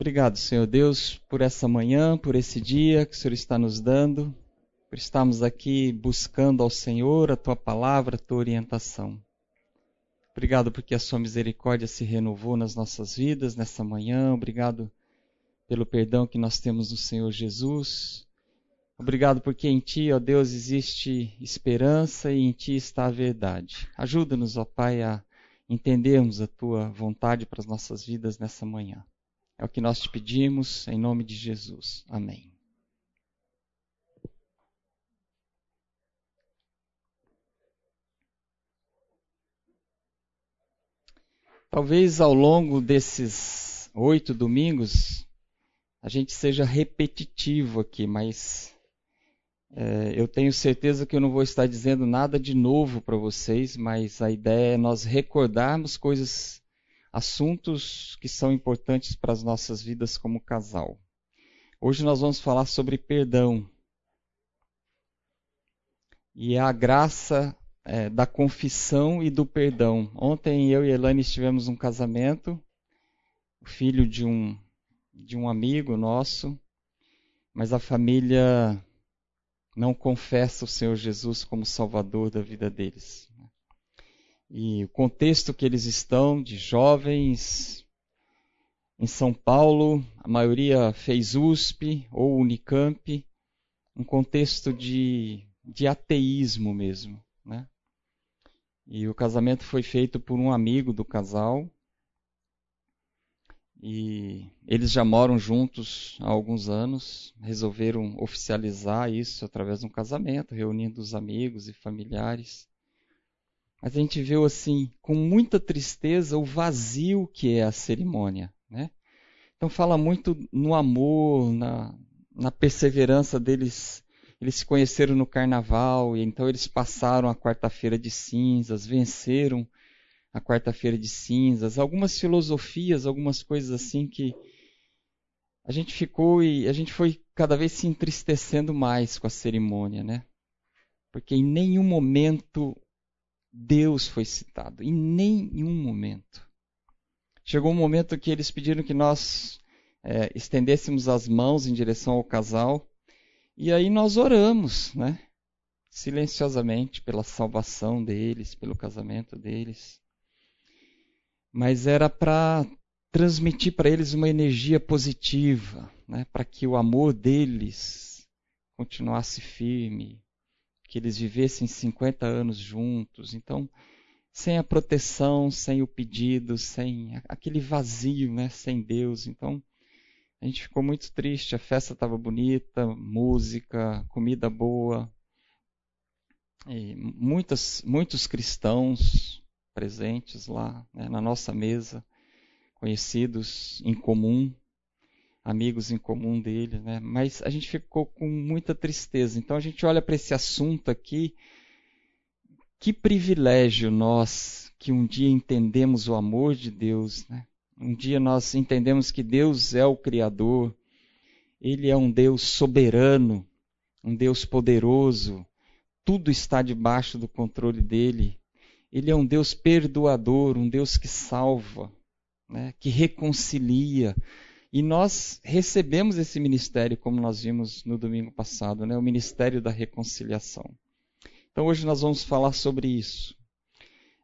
Obrigado, Senhor Deus, por essa manhã, por esse dia que o Senhor está nos dando, por estarmos aqui buscando ao Senhor a tua palavra, a tua orientação. Obrigado porque a sua misericórdia se renovou nas nossas vidas nessa manhã. Obrigado pelo perdão que nós temos no Senhor Jesus. Obrigado porque em Ti, ó Deus, existe esperança e em Ti está a verdade. Ajuda-nos, ó Pai, a entendermos a Tua vontade para as nossas vidas nessa manhã. É o que nós te pedimos, em nome de Jesus. Amém. Talvez ao longo desses oito domingos a gente seja repetitivo aqui, mas é, eu tenho certeza que eu não vou estar dizendo nada de novo para vocês, mas a ideia é nós recordarmos coisas, assuntos que são importantes para as nossas vidas como casal. Hoje nós vamos falar sobre perdão. E é a graça é, da confissão e do perdão. Ontem eu e Elane estivemos num casamento, o filho de um, de um amigo nosso, mas a família não confessa o Senhor Jesus como Salvador da vida deles. E o contexto que eles estão, de jovens em São Paulo, a maioria fez USP ou Unicamp, um contexto de, de ateísmo mesmo. Né? E o casamento foi feito por um amigo do casal. E eles já moram juntos há alguns anos, resolveram oficializar isso através de um casamento, reunindo os amigos e familiares. A gente viu assim, com muita tristeza, o vazio que é a cerimônia, né? Então fala muito no amor, na, na perseverança deles eles se conheceram no carnaval e então eles passaram a quarta-feira de cinzas, venceram a quarta-feira de cinzas, algumas filosofias, algumas coisas assim que a gente ficou e a gente foi cada vez se entristecendo mais com a cerimônia, né? Porque em nenhum momento Deus foi citado, em nenhum momento. Chegou um momento que eles pediram que nós é, estendêssemos as mãos em direção ao casal e aí nós oramos, né? Silenciosamente pela salvação deles, pelo casamento deles. Mas era para transmitir para eles uma energia positiva, né? Para que o amor deles continuasse firme, que eles vivessem 50 anos juntos. Então, sem a proteção, sem o pedido, sem aquele vazio, né? Sem Deus. Então, a gente ficou muito triste. A festa estava bonita, música, comida boa. E muitas, muitos cristãos presentes lá né, na nossa mesa, conhecidos em comum, amigos em comum dele, né? mas a gente ficou com muita tristeza. Então a gente olha para esse assunto aqui. Que privilégio nós que um dia entendemos o amor de Deus, né? Um dia nós entendemos que Deus é o Criador, Ele é um Deus soberano, um Deus poderoso, tudo está debaixo do controle dele. Ele é um Deus perdoador, um Deus que salva, né, que reconcilia. E nós recebemos esse ministério, como nós vimos no domingo passado, né, o ministério da reconciliação. Então hoje nós vamos falar sobre isso.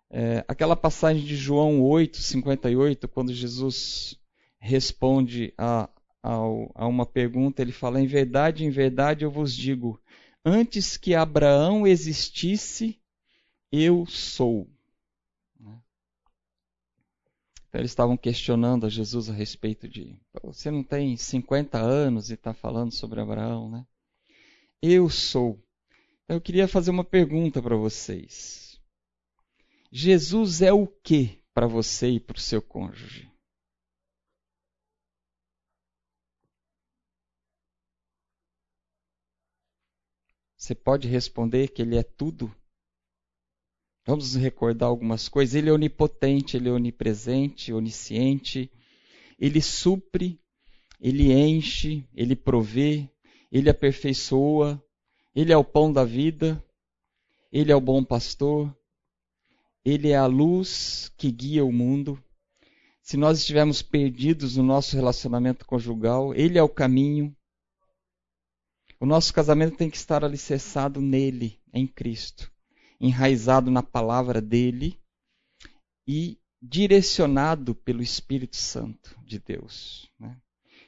É, aquela passagem de João 8, 58, quando Jesus responde a, a, a uma pergunta, ele fala: Em verdade, em verdade eu vos digo, antes que Abraão existisse, eu sou. Né? Eles estavam questionando a Jesus a respeito de: Você não tem 50 anos e está falando sobre Abraão, né? Eu sou. Eu queria fazer uma pergunta para vocês. Jesus é o que para você e para o seu cônjuge? Você pode responder que ele é tudo? Vamos recordar algumas coisas. Ele é onipotente, ele é onipresente, onisciente. Ele supre, ele enche, ele provê, ele aperfeiçoa, ele é o pão da vida, ele é o bom pastor, ele é a luz que guia o mundo. se nós estivermos perdidos no nosso relacionamento conjugal, Ele é o caminho. O nosso casamento tem que estar alicerçado nele, em Cristo, enraizado na palavra dele e direcionado pelo Espírito Santo de Deus. Né?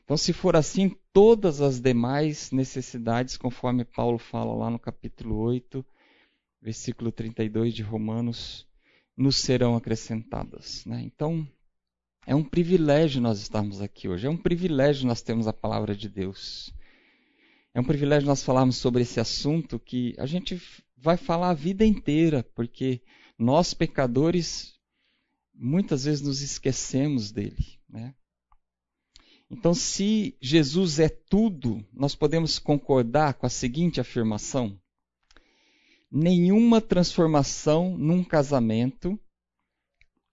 Então, se for assim, todas as demais necessidades, conforme Paulo fala lá no capítulo 8, versículo 32 de Romanos, nos serão acrescentadas. Né? Então, é um privilégio nós estarmos aqui hoje. É um privilégio nós termos a palavra de Deus. É um privilégio nós falarmos sobre esse assunto que a gente vai falar a vida inteira, porque nós pecadores muitas vezes nos esquecemos dele, né? Então, se Jesus é tudo, nós podemos concordar com a seguinte afirmação: nenhuma transformação num casamento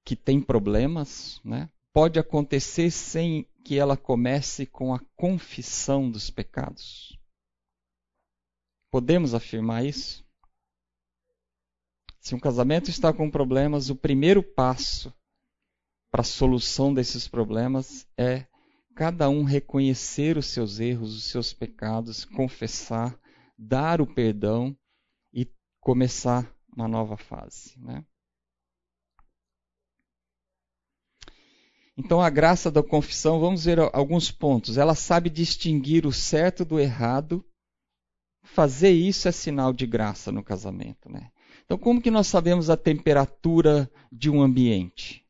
que tem problemas, né? pode acontecer sem que ela comece com a confissão dos pecados. Podemos afirmar isso? Se um casamento está com problemas, o primeiro passo para a solução desses problemas é cada um reconhecer os seus erros, os seus pecados, confessar, dar o perdão e começar uma nova fase. Né? Então, a graça da confissão, vamos ver alguns pontos. Ela sabe distinguir o certo do errado. Fazer isso é sinal de graça no casamento. Né? Então, como que nós sabemos a temperatura de um ambiente?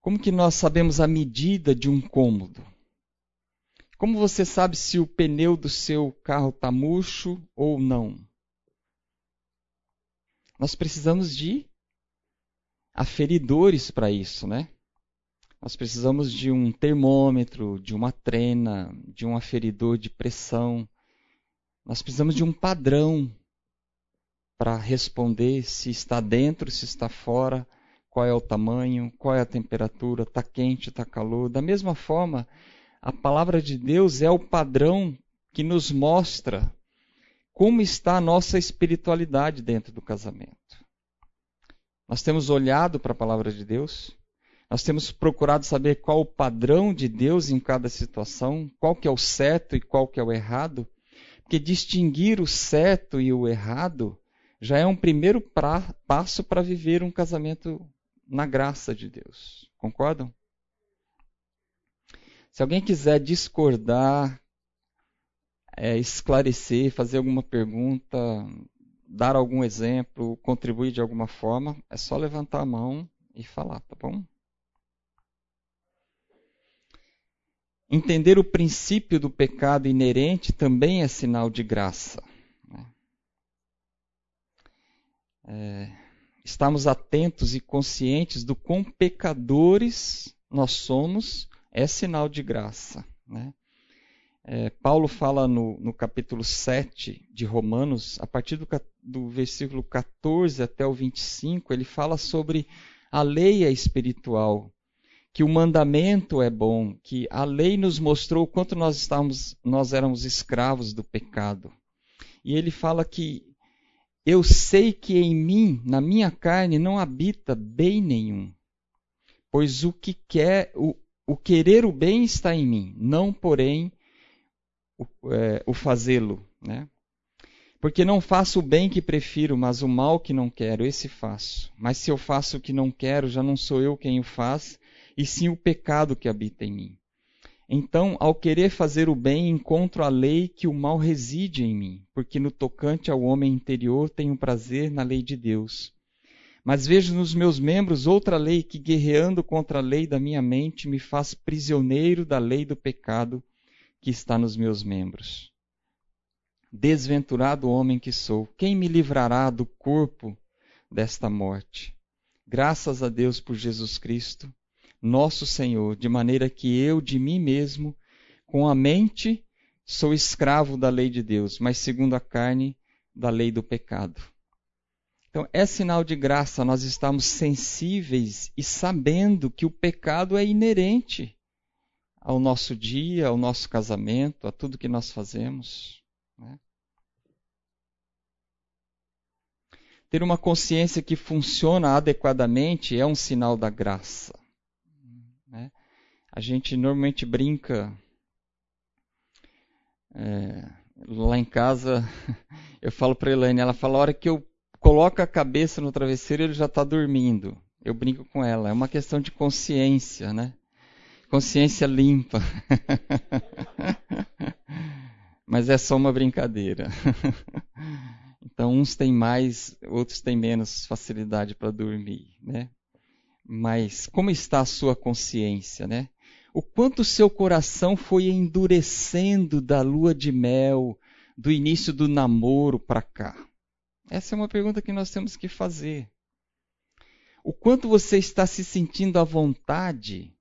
Como que nós sabemos a medida de um cômodo? Como você sabe se o pneu do seu carro está murcho ou não? Nós precisamos de aferidores para isso, né? Nós precisamos de um termômetro, de uma trena, de um aferidor de pressão. Nós precisamos de um padrão para responder se está dentro, se está fora, qual é o tamanho, qual é a temperatura, está quente, está calor. Da mesma forma, a palavra de Deus é o padrão que nos mostra como está a nossa espiritualidade dentro do casamento. Nós temos olhado para a palavra de Deus, nós temos procurado saber qual o padrão de Deus em cada situação, qual que é o certo e qual que é o errado, porque distinguir o certo e o errado já é um primeiro pra, passo para viver um casamento na graça de Deus. Concordam? Se alguém quiser discordar, é, esclarecer, fazer alguma pergunta, dar algum exemplo, contribuir de alguma forma, é só levantar a mão e falar, tá bom? Entender o princípio do pecado inerente também é sinal de graça. Né? É, estamos atentos e conscientes do quão pecadores nós somos é sinal de graça. Né? É, Paulo fala no, no, capítulo 7 de Romanos, a partir do, do versículo 14 até o 25, ele fala sobre a lei espiritual que o mandamento é bom, que a lei nos mostrou o quanto nós estávamos, nós éramos escravos do pecado. E ele fala que eu sei que em mim, na minha carne, não habita bem nenhum. Pois o que quer, o, o querer o bem está em mim, não porém o, é, o fazê-lo, né? Porque não faço o bem que prefiro, mas o mal que não quero, esse faço. Mas se eu faço o que não quero, já não sou eu quem o faz, e sim o pecado que habita em mim. Então, ao querer fazer o bem, encontro a lei que o mal reside em mim, porque no tocante ao homem interior tenho prazer na lei de Deus. Mas vejo nos meus membros outra lei que, guerreando contra a lei da minha mente, me faz prisioneiro da lei do pecado que está nos meus membros. Desventurado homem que sou, quem me livrará do corpo desta morte? Graças a Deus por Jesus Cristo nosso Senhor, de maneira que eu de mim mesmo, com a mente, sou escravo da lei de Deus, mas segundo a carne, da lei do pecado. Então, é sinal de graça nós estamos sensíveis e sabendo que o pecado é inerente ao nosso dia, ao nosso casamento, a tudo que nós fazemos. Né? Ter uma consciência que funciona adequadamente é um sinal da graça. A gente normalmente brinca. É, lá em casa, eu falo para Elaine, ela fala: a hora que eu coloco a cabeça no travesseiro, ele já está dormindo. Eu brinco com ela. É uma questão de consciência, né? Consciência limpa. Mas é só uma brincadeira. Então, uns têm mais, outros têm menos facilidade para dormir, né? Mas como está a sua consciência, né? O quanto seu coração foi endurecendo da lua de mel, do início do namoro para cá? Essa é uma pergunta que nós temos que fazer. O quanto você está se sentindo à vontade,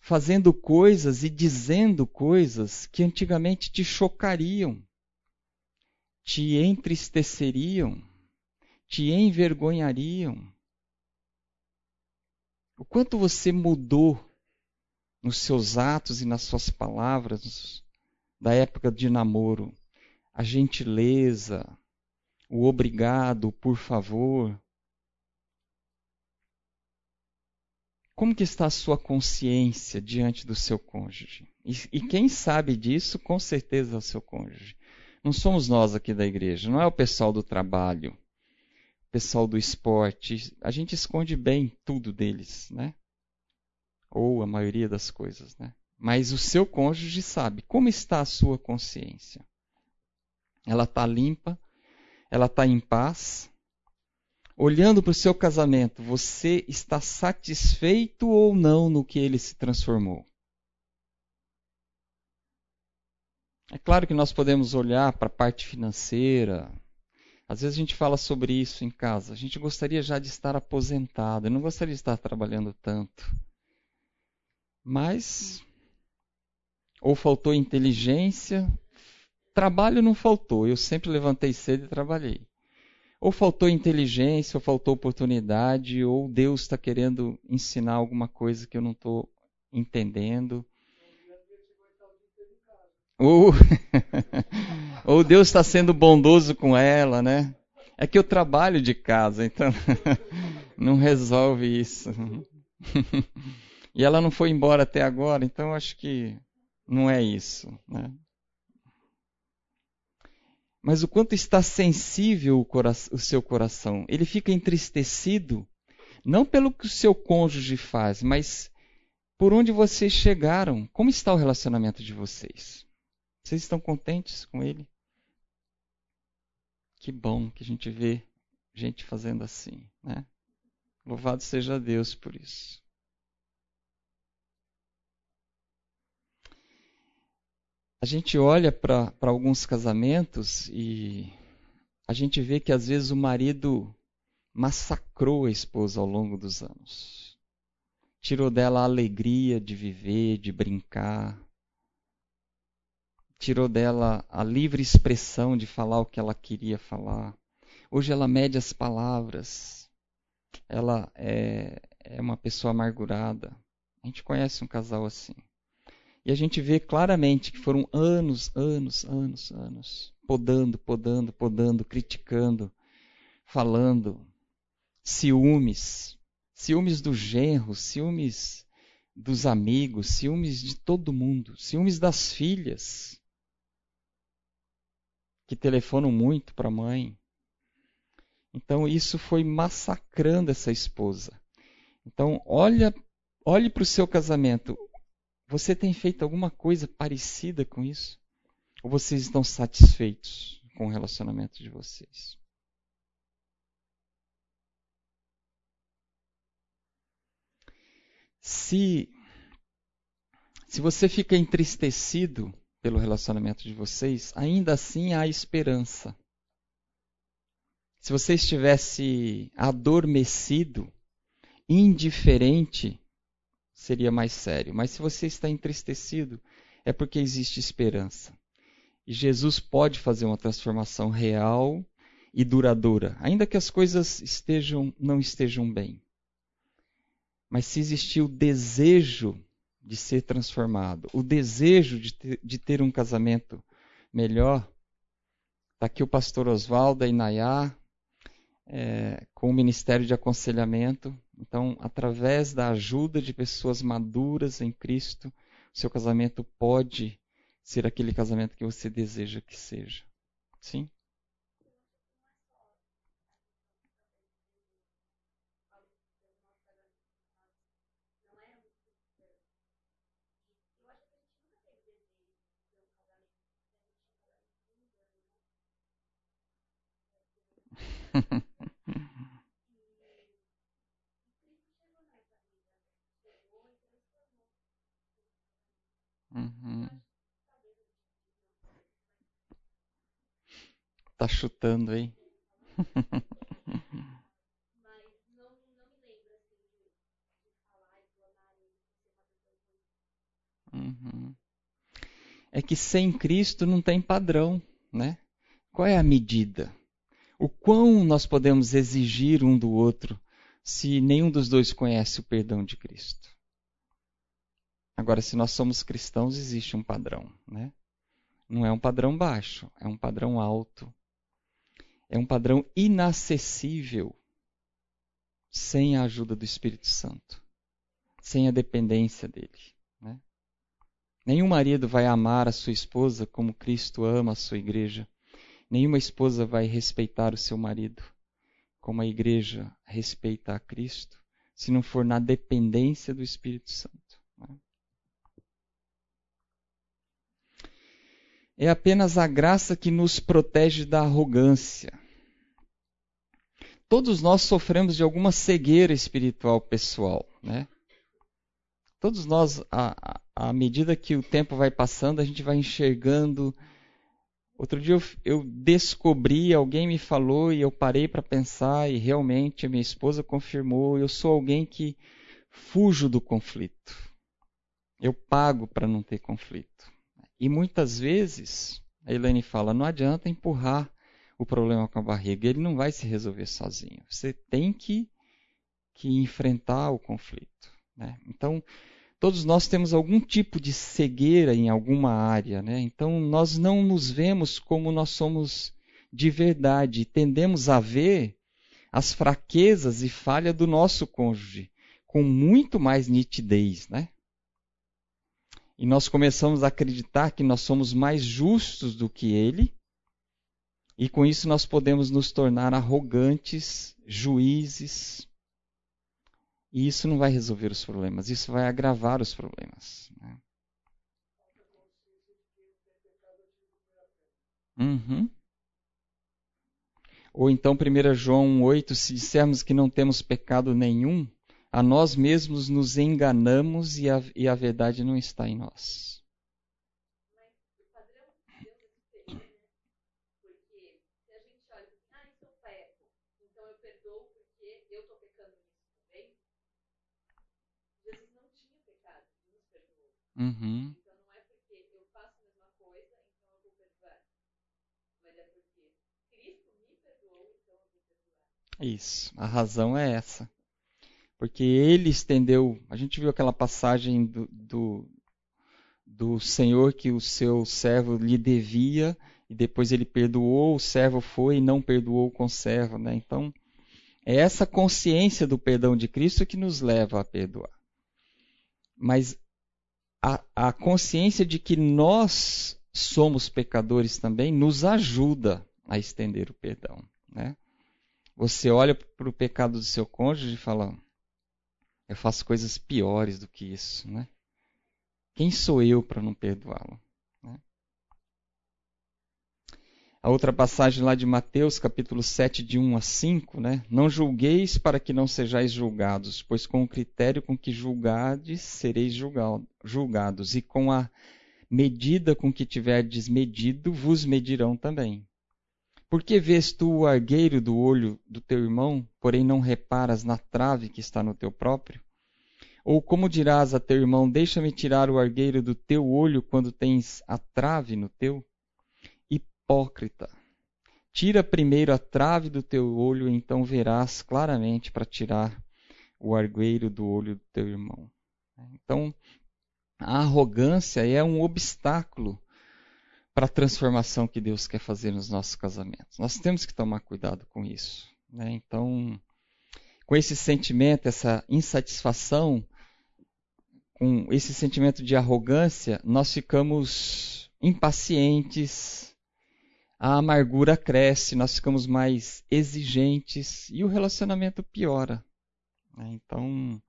fazendo coisas e dizendo coisas que antigamente te chocariam, te entristeceriam, te envergonhariam. O quanto você mudou nos seus atos e nas suas palavras da época de namoro. A gentileza, o obrigado, por favor. Como que está a sua consciência diante do seu cônjuge? E, e, quem sabe disso, com certeza é o seu cônjuge. Não somos nós aqui da igreja, não é o pessoal do trabalho, o pessoal do esporte. A gente esconde bem tudo deles, né? Ou a maioria das coisas, né? Mas o seu cônjuge sabe como está a sua consciência. Ela está limpa, ela está em paz. Olhando para o seu casamento, você está satisfeito ou não no que ele se transformou? É claro que nós podemos olhar para a parte financeira. Às vezes a gente fala sobre isso em casa. A gente gostaria já de estar aposentado, eu não gostaria de estar trabalhando tanto. Mas ou faltou inteligência, trabalho não faltou, eu sempre levantei cedo e trabalhei. Ou faltou inteligência, ou faltou oportunidade, ou Deus está querendo ensinar alguma coisa que eu não estou entendendo. Ou, ou Deus está sendo bondoso com ela, né? É que eu trabalho de casa, então não resolve isso. E ela não foi embora até agora, então acho que não é isso. Né? Mas o quanto está sensível o, o seu coração. Ele fica entristecido, não pelo que o seu cônjuge faz, mas por onde vocês chegaram. Como está o relacionamento de vocês? Vocês estão contentes com ele? Que bom que a gente vê gente fazendo assim, né? Louvado seja Deus por isso. A gente olha para alguns casamentos e a gente vê que às vezes o marido massacrou a esposa ao longo dos anos. Tirou dela a alegria de viver, de brincar. Tirou dela a livre expressão de falar o que ela queria falar. Hoje ela mede as palavras. Ela é, é uma pessoa amargurada. A gente conhece um casal assim. E a gente vê claramente que foram anos, anos, anos, anos, podando, podando, podando, criticando, falando, ciúmes, ciúmes do genro, ciúmes dos amigos, ciúmes de todo mundo, ciúmes das filhas, que telefonam muito para a mãe. Então isso foi massacrando essa esposa. Então olha, olhe para o seu casamento. Você tem feito alguma coisa parecida com isso? Ou vocês estão satisfeitos com o relacionamento de vocês? Se, se você fica entristecido pelo relacionamento de vocês, ainda assim há esperança. Se você estivesse adormecido, indiferente seria mais sério. Mas se você está entristecido, é porque existe esperança. E Jesus pode fazer uma transformação real e duradoura, ainda que as coisas estejam não estejam bem. Mas se existir o desejo de ser transformado, o desejo de ter, de ter um casamento melhor, está aqui o pastor Oswaldo e Nayá, é, com o Ministério de Aconselhamento. Então, através da ajuda de pessoas maduras em Cristo, seu casamento pode ser aquele casamento que você deseja que seja. Sim? uhum. Tá chutando aí. Uhum. É que sem Cristo não tem padrão, né? Qual é a medida? O quão nós podemos exigir um do outro se nenhum dos dois conhece o perdão de Cristo? Agora, se nós somos cristãos, existe um padrão, né? Não é um padrão baixo, é um padrão alto. É um padrão inacessível sem a ajuda do Espírito Santo, sem a dependência dele. Né? Nenhum marido vai amar a sua esposa como Cristo ama a sua igreja Nenhuma esposa vai respeitar o seu marido como a igreja respeita a Cristo, se não for na dependência do Espírito Santo. É apenas a graça que nos protege da arrogância. Todos nós sofremos de alguma cegueira espiritual pessoal, né? Todos nós, à, à medida que o tempo vai passando, a gente vai enxergando Outro dia eu, eu descobri, alguém me falou e eu parei para pensar e realmente a minha esposa confirmou, eu sou alguém que fujo do conflito. Eu pago para não ter conflito. E muitas vezes, a Elaine fala, não adianta empurrar o problema com a barriga, ele não vai se resolver sozinho. Você tem que, que enfrentar o conflito. Né? Então, Todos nós temos algum tipo de cegueira em alguma área, né? Então nós não nos vemos como nós somos de verdade. Tendemos a ver as fraquezas e falhas do nosso cônjuge com muito mais nitidez, né? E nós começamos a acreditar que nós somos mais justos do que ele, e com isso nós podemos nos tornar arrogantes, juízes, e isso não vai resolver os problemas, isso vai agravar os problemas. Né? Uhum. Ou então 1 João 8, se dissermos que não temos pecado nenhum, a nós mesmos nos enganamos e a, e a verdade não está em nós. Uhum. Então não é porque eu faço a mesma coisa, então eu vou perdoar. Mas é porque Cristo me perdoou, então eu vou perdoar. Isso, a razão é essa. Porque ele estendeu. A gente viu aquela passagem do, do, do Senhor que o seu servo lhe devia e depois ele perdoou, o servo foi e não perdoou com o servo. Né? Então, é essa consciência do perdão de Cristo que nos leva a perdoar. Mas a, a consciência de que nós somos pecadores também nos ajuda a estender o perdão. Né? Você olha para o pecado do seu cônjuge e fala: Eu faço coisas piores do que isso. Né? Quem sou eu para não perdoá-lo? A outra passagem lá de Mateus, capítulo 7, de 1 a 5, né? Não julgueis para que não sejais julgados, pois com o critério com que julgades sereis julgados, e com a medida com que tiverdes medido, vos medirão também. Por que vês tu o argueiro do olho do teu irmão, porém não reparas na trave que está no teu próprio? Ou como dirás a teu irmão, deixa-me tirar o argueiro do teu olho quando tens a trave no teu? hipócrita. Tira primeiro a trave do teu olho, então verás claramente para tirar o argueiro do olho do teu irmão. Então, a arrogância é um obstáculo para a transformação que Deus quer fazer nos nossos casamentos. Nós temos que tomar cuidado com isso. Né? Então, com esse sentimento, essa insatisfação, com esse sentimento de arrogância, nós ficamos impacientes, a amargura cresce, nós ficamos mais exigentes e o relacionamento piora. Né? Então,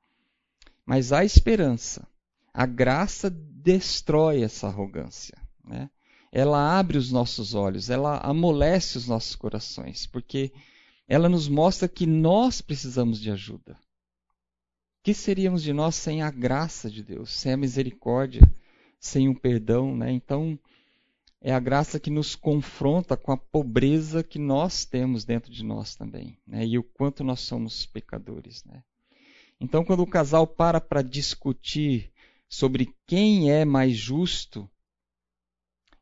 mas há esperança. A graça destrói essa arrogância. Né? Ela abre os nossos olhos, ela amolece os nossos corações, porque ela nos mostra que nós precisamos de ajuda. Que seríamos de nós sem a graça de Deus, sem a misericórdia, sem o perdão? Né? Então, é a graça que nos confronta com a pobreza que nós temos dentro de nós também, né? e o quanto nós somos pecadores. Né? Então, quando o casal para para discutir sobre quem é mais justo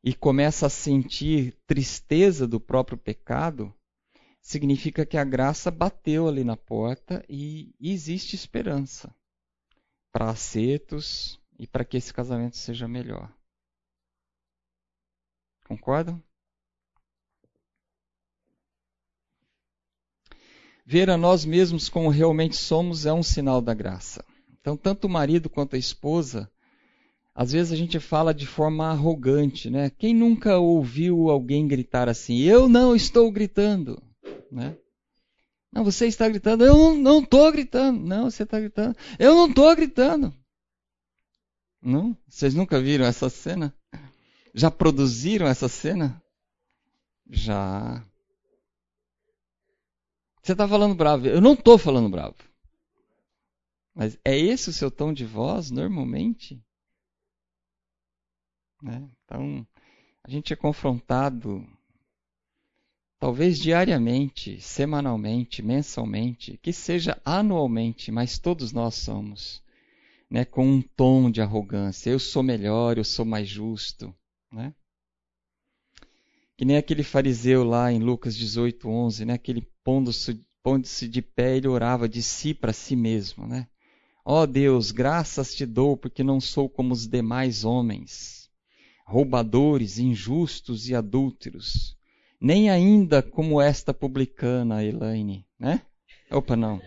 e começa a sentir tristeza do próprio pecado, significa que a graça bateu ali na porta e existe esperança para acertos e para que esse casamento seja melhor. Concordam? Ver a nós mesmos como realmente somos é um sinal da graça. Então, tanto o marido quanto a esposa, às vezes a gente fala de forma arrogante, né? Quem nunca ouviu alguém gritar assim? Eu não estou gritando, né? Não, você está gritando. Eu não estou gritando. Não, você está gritando. Eu não estou gritando. Não? Vocês nunca viram essa cena? Já produziram essa cena? Já. Você está falando bravo. Eu não estou falando bravo. Mas é esse o seu tom de voz normalmente? Né? Então, a gente é confrontado, talvez diariamente, semanalmente, mensalmente, que seja anualmente, mas todos nós somos, né? com um tom de arrogância. Eu sou melhor, eu sou mais justo. Né? Que nem aquele fariseu lá em Lucas 18, 11, né? aquele pondo-se pondo de pé, ele orava de si para si mesmo, né? Ó oh Deus, graças te dou porque não sou como os demais homens, roubadores, injustos e adúlteros, nem ainda como esta publicana, Elaine, né? Opa, não.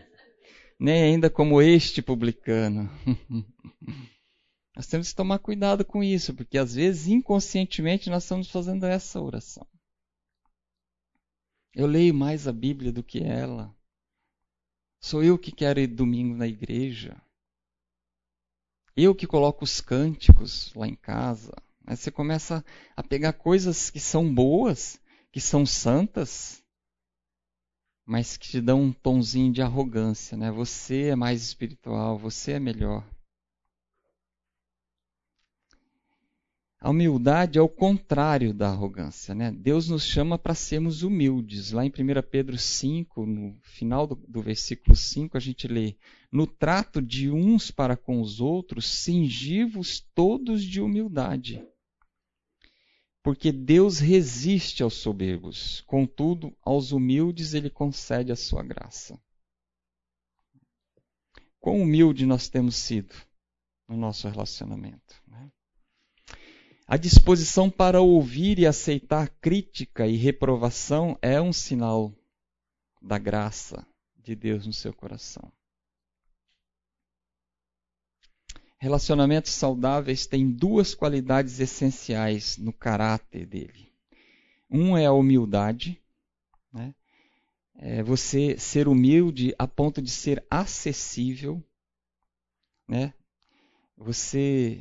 Nem ainda como este publicano. nós temos que tomar cuidado com isso, porque às vezes inconscientemente nós estamos fazendo essa oração. Eu leio mais a Bíblia do que ela. Sou eu que quero ir domingo na igreja. Eu que coloco os cânticos lá em casa. Aí você começa a pegar coisas que são boas, que são santas, mas que te dão um tonzinho de arrogância, né? Você é mais espiritual, você é melhor. A humildade é o contrário da arrogância. Né? Deus nos chama para sermos humildes. Lá em 1 Pedro 5, no final do, do, versículo 5, a gente lê: No trato de uns para com os outros, cingi-vos todos de humildade. Porque Deus resiste aos soberbos, contudo, aos humildes ele concede a sua graça. Quão humilde nós temos sido no nosso relacionamento. Né? A disposição para ouvir e aceitar crítica e reprovação é um sinal da graça de Deus no seu coração. Relacionamentos saudáveis têm duas qualidades essenciais no caráter dele. Um é a humildade, né? é você ser humilde a ponto de ser acessível, né? Você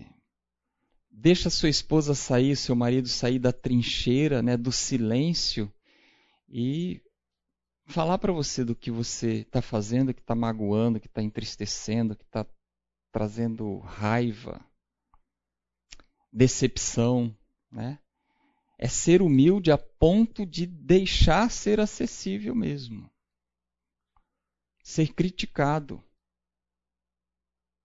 deixa sua esposa sair, seu marido sair da trincheira, né, do silêncio e falar para você do que você está fazendo, que está magoando, que está entristecendo, que está trazendo raiva, decepção, né? É ser humilde a ponto de deixar ser acessível mesmo. Ser criticado.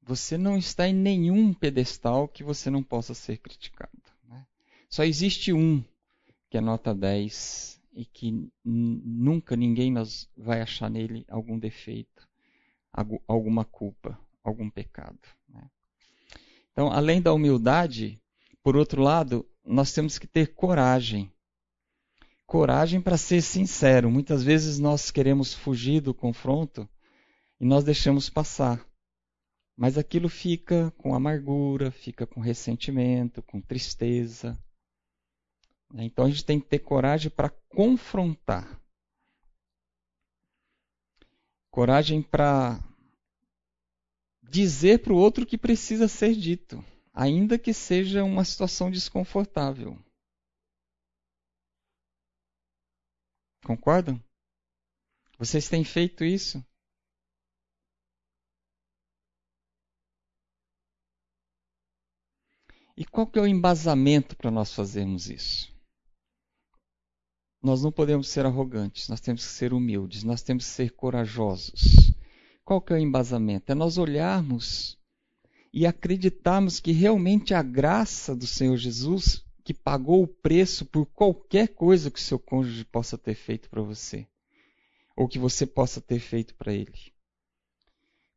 Você não está em nenhum pedestal que você não possa ser criticado. Né? Só existe um que é nota 10 e que nunca ninguém vai achar nele algum defeito, alguma culpa, algum pecado. Né? Então, além da humildade, por outro lado, nós temos que ter coragem. Coragem para ser sincero. Muitas vezes nós queremos fugir do confronto e nós deixamos passar. Mas aquilo fica com amargura, fica com ressentimento, com tristeza. Então a gente tem que ter coragem para confrontar. Coragem para dizer para o outro que precisa ser dito, ainda que seja uma situação desconfortável. Concordam? Vocês têm feito isso? E qual que é o embasamento para nós fazermos isso? Nós não podemos ser arrogantes, nós temos que ser humildes, nós temos que ser corajosos. Qual que é o embasamento? É nós olharmos e acreditarmos que realmente a graça do Senhor Jesus, que pagou o preço por qualquer coisa que o seu cônjuge possa ter feito para você, ou que você possa ter feito para ele.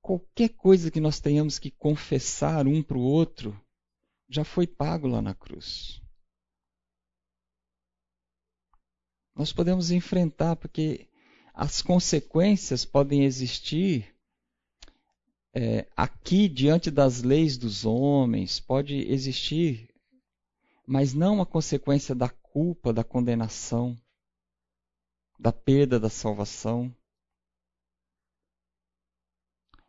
Qualquer coisa que nós tenhamos que confessar um para o outro, já foi pago lá na cruz. Nós podemos enfrentar, porque as consequências podem existir é, aqui diante das leis dos homens, pode existir, mas não a consequência da culpa, da condenação, da perda da salvação.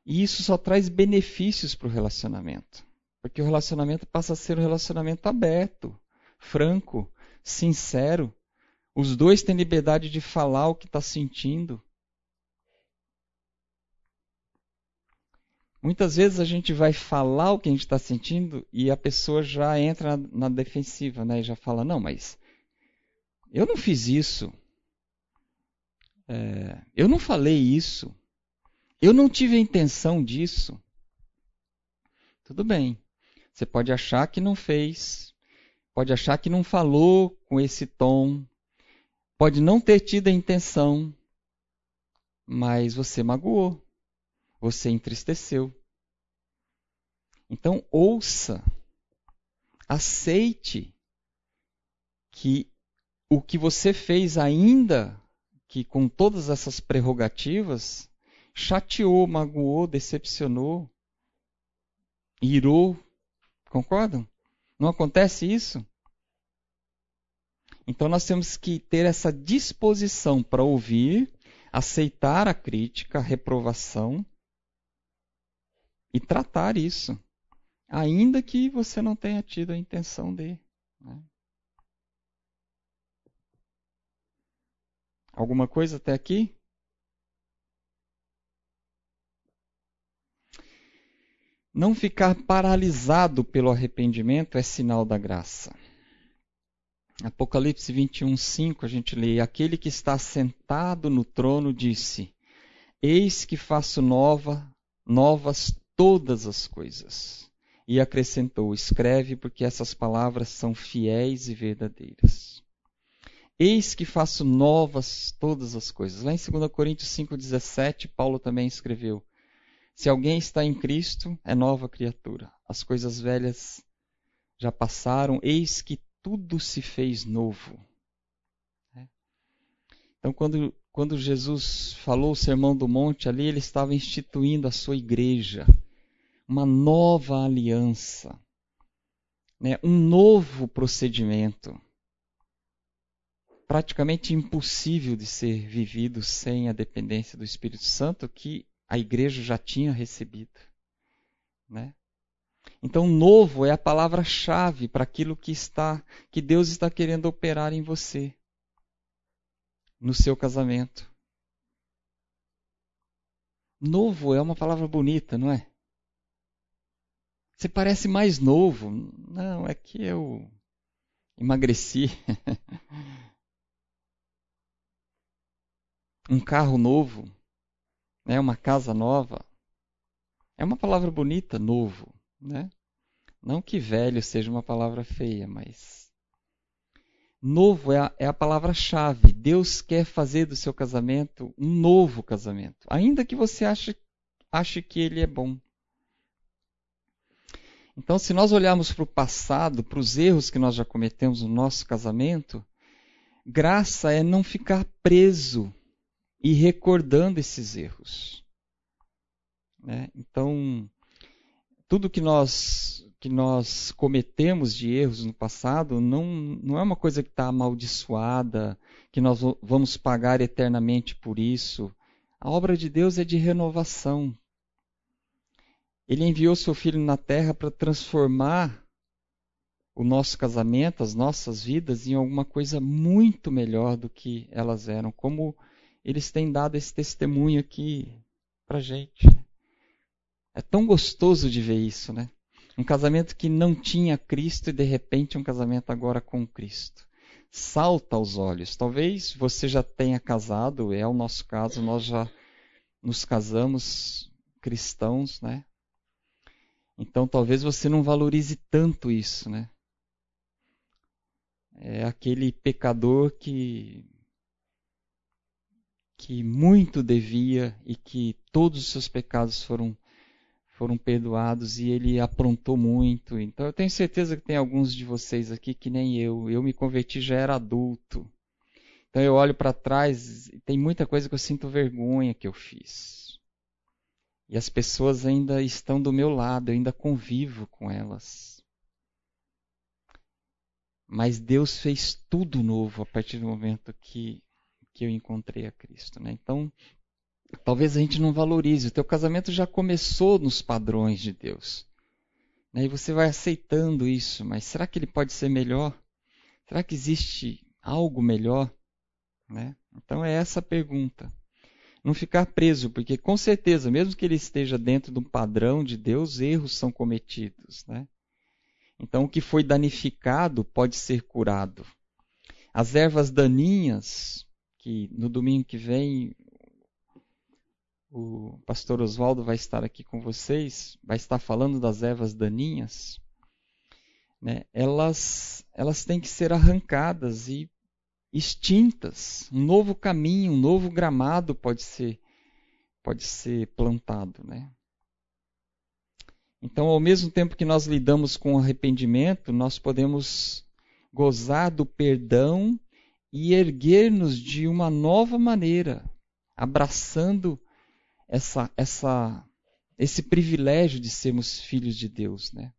E isso só traz benefícios para o relacionamento. Porque o relacionamento passa a ser um relacionamento aberto, franco, sincero. Os dois têm liberdade de falar o que está sentindo. Muitas vezes a gente vai falar o que a gente está sentindo e a pessoa já entra na defensiva, né? E já fala, não, mas eu não fiz isso. É, eu não falei isso. Eu não tive a intenção disso. Tudo bem. Você pode achar que não fez, pode achar que não falou com esse tom, pode não ter tido a intenção, mas você magoou, você entristeceu. Então, ouça, aceite que o que você fez, ainda que com todas essas prerrogativas, chateou, magoou, decepcionou, irou Concordam? Não acontece isso? Então nós temos que ter essa disposição para ouvir, aceitar a crítica, a reprovação e tratar isso, ainda que você não tenha tido a intenção de. Né? Alguma coisa até aqui? Não ficar paralisado pelo arrependimento é sinal da graça. Apocalipse 21, 5, a gente lê: Aquele que está sentado no trono disse: Eis que faço nova, novas todas as coisas. E acrescentou: Escreve, porque essas palavras são fiéis e verdadeiras. Eis que faço novas todas as coisas. Lá em 2 Coríntios 5,17, Paulo também escreveu: se alguém está em Cristo, é nova criatura. As coisas velhas já passaram, eis que tudo se fez novo. É. Então, quando, quando Jesus falou o Sermão do Monte ali, ele estava instituindo a sua igreja, uma nova aliança, né? um novo procedimento, praticamente impossível de ser vivido sem a dependência do Espírito Santo, que a igreja já tinha recebido. Né? Então, novo é a palavra-chave para aquilo que está, que Deus está querendo operar em você, no seu casamento. Novo é uma palavra bonita, não é? Você parece mais novo. Não, é que eu emagreci. um carro novo né, uma casa nova. É uma palavra bonita, novo, né? Não que velho seja uma palavra feia, mas novo é a, é a palavra-chave. Deus quer fazer do seu casamento um novo casamento, ainda que você ache, ache que ele é bom. Então, se nós olharmos para o passado, para os erros que nós já cometemos no nosso casamento, graça é não ficar preso e recordando esses erros. Né? Então, tudo que nós que nós cometemos de erros no passado não, não é uma coisa que está amaldiçoada, que nós vamos pagar eternamente por isso. A obra de Deus é de renovação. Ele enviou seu Filho na terra para transformar o nosso casamento, as nossas vidas, em alguma coisa muito melhor do que elas eram. Como eles têm dado esse testemunho aqui para gente. É tão gostoso de ver isso, né? Um casamento que não tinha Cristo e de repente um casamento agora com Cristo. Salta aos olhos. Talvez você já tenha casado, é o nosso caso, nós já nos casamos cristãos, né? Então talvez você não valorize tanto isso, né? É aquele pecador que que muito devia e que todos os seus pecados foram foram perdoados e ele aprontou muito. Então eu tenho certeza que tem alguns de vocês aqui que nem eu. Eu me converti já era adulto. Então eu olho para trás e tem muita coisa que eu sinto vergonha que eu fiz. E as pessoas ainda estão do meu lado, eu ainda convivo com elas. Mas Deus fez tudo novo a partir do momento que, que eu encontrei a Cristo. Né? Então, talvez a gente não valorize. O teu casamento já começou nos padrões de Deus. Né? E você vai aceitando isso, mas será que ele pode ser melhor? Será que existe algo melhor? Né? Então é essa a pergunta. Não ficar preso, porque com certeza, mesmo que ele esteja dentro de um padrão de Deus, erros são cometidos. Né? Então o que foi danificado pode ser curado. As ervas daninhas, que no domingo que vem o pastor Oswaldo vai estar aqui com vocês, vai estar falando das ervas daninhas, né, elas, elas têm que ser arrancadas e extintas. Um novo caminho, um novo gramado pode ser, pode ser plantado. Né? Então, ao mesmo tempo que nós lidamos com arrependimento, nós podemos gozar do perdão e erguer-nos de uma nova maneira, abraçando essa, essa, esse privilégio de sermos filhos de Deus, né?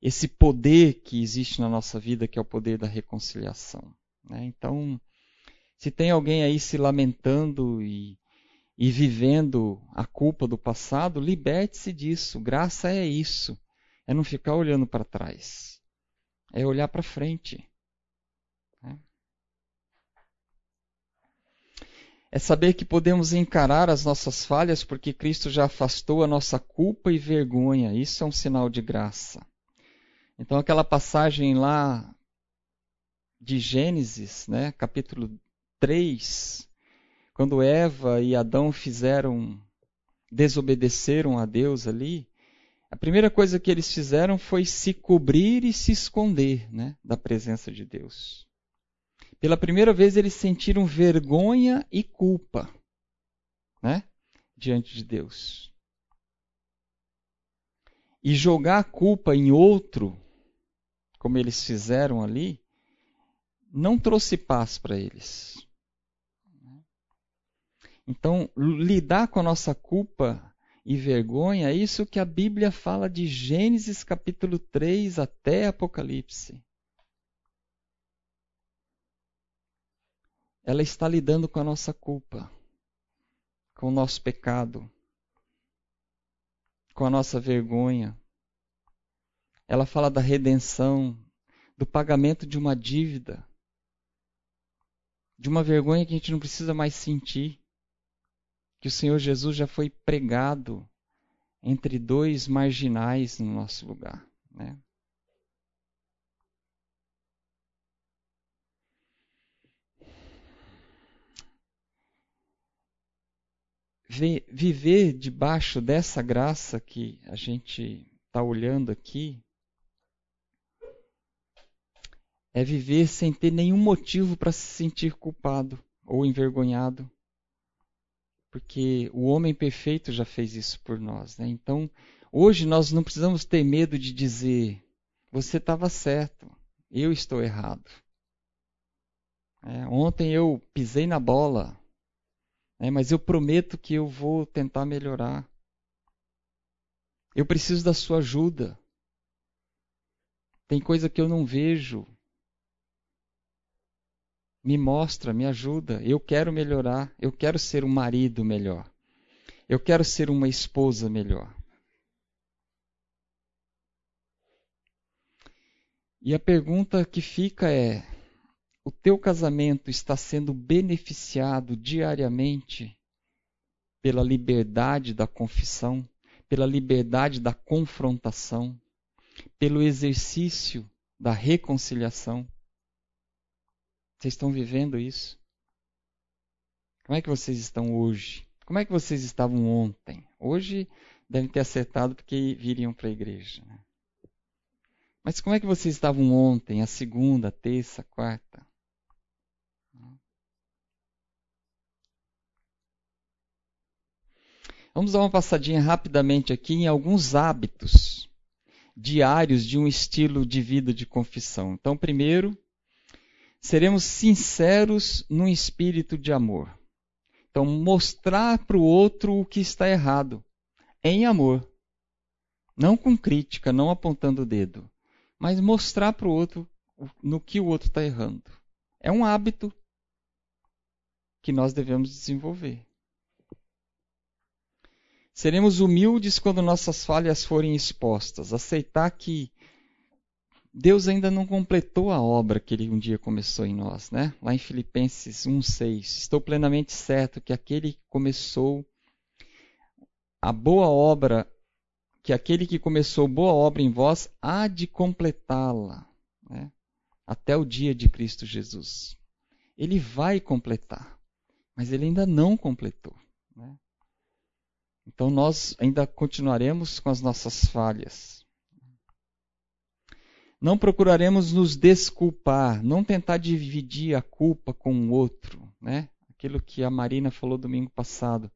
Esse poder que existe na nossa vida, que é o poder da reconciliação. Né? Então, se tem alguém aí se lamentando e, e vivendo a culpa do passado, liberte-se disso. Graça é isso. É não ficar olhando para trás. É olhar para frente. é saber que podemos encarar as nossas falhas porque Cristo já afastou a nossa culpa e vergonha. Isso é um sinal de graça. Então, aquela passagem lá de Gênesis, né, capítulo 3, quando Eva e Adão fizeram, desobedeceram a Deus ali, a primeira coisa que eles fizeram foi se cobrir e se esconder né, da presença de Deus. Pela primeira vez eles sentiram vergonha e culpa, né? Diante de Deus. E jogar a culpa em outro, como eles fizeram ali, não trouxe paz para eles. Então, lidar com a nossa culpa e vergonha é isso que a Bíblia fala de Gênesis capítulo 3 até Apocalipse. ela está lidando com a nossa culpa, com o nosso pecado, com a nossa vergonha. Ela fala da redenção, do pagamento de uma dívida, de uma vergonha que a gente não precisa mais sentir, que o Senhor Jesus já foi pregado entre dois marginais no nosso lugar. Né? viver debaixo dessa graça que a gente está olhando aqui é viver sem ter nenhum motivo para se sentir culpado ou envergonhado. Porque o homem perfeito já fez isso por nós. Né? Então, hoje nós não precisamos ter medo de dizer: você estava certo, eu estou errado. É, ontem eu pisei na bola, é, mas eu prometo que eu vou tentar melhorar. Eu preciso da sua ajuda. Tem coisa que eu não vejo. Me mostra, me ajuda. Eu quero melhorar. Eu quero ser um marido melhor. Eu quero ser uma esposa melhor. E a pergunta que fica é: o teu casamento está sendo beneficiado diariamente pela liberdade da confissão, pela liberdade da confrontação, pelo exercício da reconciliação? Vocês estão vivendo isso? Como é que vocês estão hoje? Como é que vocês estavam ontem? Hoje devem ter acertado porque viriam para a igreja. Né? Mas como é que vocês estavam ontem, a segunda, a terça, a quarta? Vamos dar uma passadinha rapidamente aqui em alguns hábitos diários de um estilo de vida de confissão. Então, primeiro, seremos sinceros no espírito de amor. Então, mostrar para o outro o que está errado, em amor. Não com crítica, não apontando o dedo mas mostrar para o outro no que o outro está errando. É um hábito que nós devemos desenvolver. Seremos humildes quando nossas falhas forem expostas, aceitar que Deus ainda não completou a obra que ele um dia começou em nós, né? Lá em Filipenses 1:6, estou plenamente certo que aquele que começou a boa obra que aquele que começou boa obra em vós há de completá-la né? até o dia de Cristo Jesus. Ele vai completar, mas ele ainda não completou. Né? Então nós ainda continuaremos com as nossas falhas. Não procuraremos nos desculpar, não tentar dividir a culpa com o outro, né? Aquilo que a Marina falou domingo passado.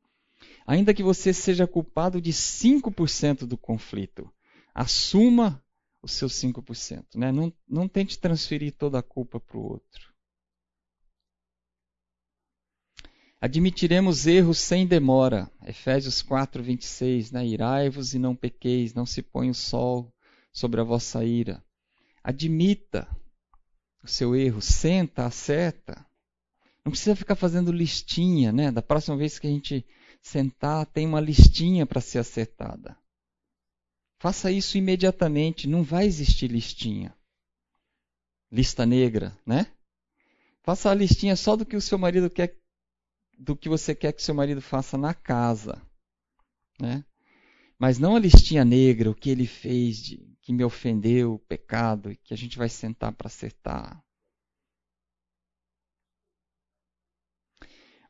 Ainda que você seja culpado de 5% do conflito, assuma os seus 5%. Né? Não, não tente transferir toda a culpa para o outro. Admitiremos erros sem demora. Efésios 4, 26. Né? Irai-vos e não pequeis, não se põe o sol sobre a vossa ira. Admita o seu erro, senta, acerta. Não precisa ficar fazendo listinha, né? Da próxima vez que a gente sentar, tem uma listinha para ser acertada. Faça isso imediatamente, não vai existir listinha. Lista negra, né? Faça a listinha só do que o seu marido quer, do que você quer que seu marido faça na casa, né? Mas não a listinha negra, o que ele fez de que me ofendeu, pecado, e que a gente vai sentar para acertar.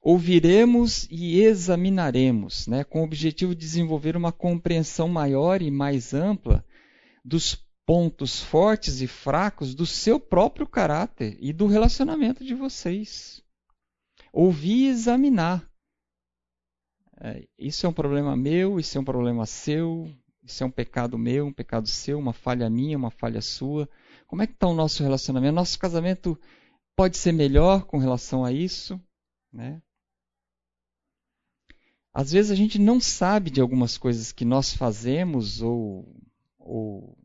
ouviremos e examinaremos, né, com o objetivo de desenvolver uma compreensão maior e mais ampla dos pontos fortes e fracos do seu próprio caráter e do relacionamento de vocês. Ouvir e examinar. É, isso é um problema meu, isso é um problema seu, isso é um pecado meu, um pecado seu, uma falha minha, uma falha sua. Como é que está o nosso relacionamento? Nosso casamento pode ser melhor com relação a isso, né? Às vezes a gente não sabe de algumas coisas que nós fazemos ou, ou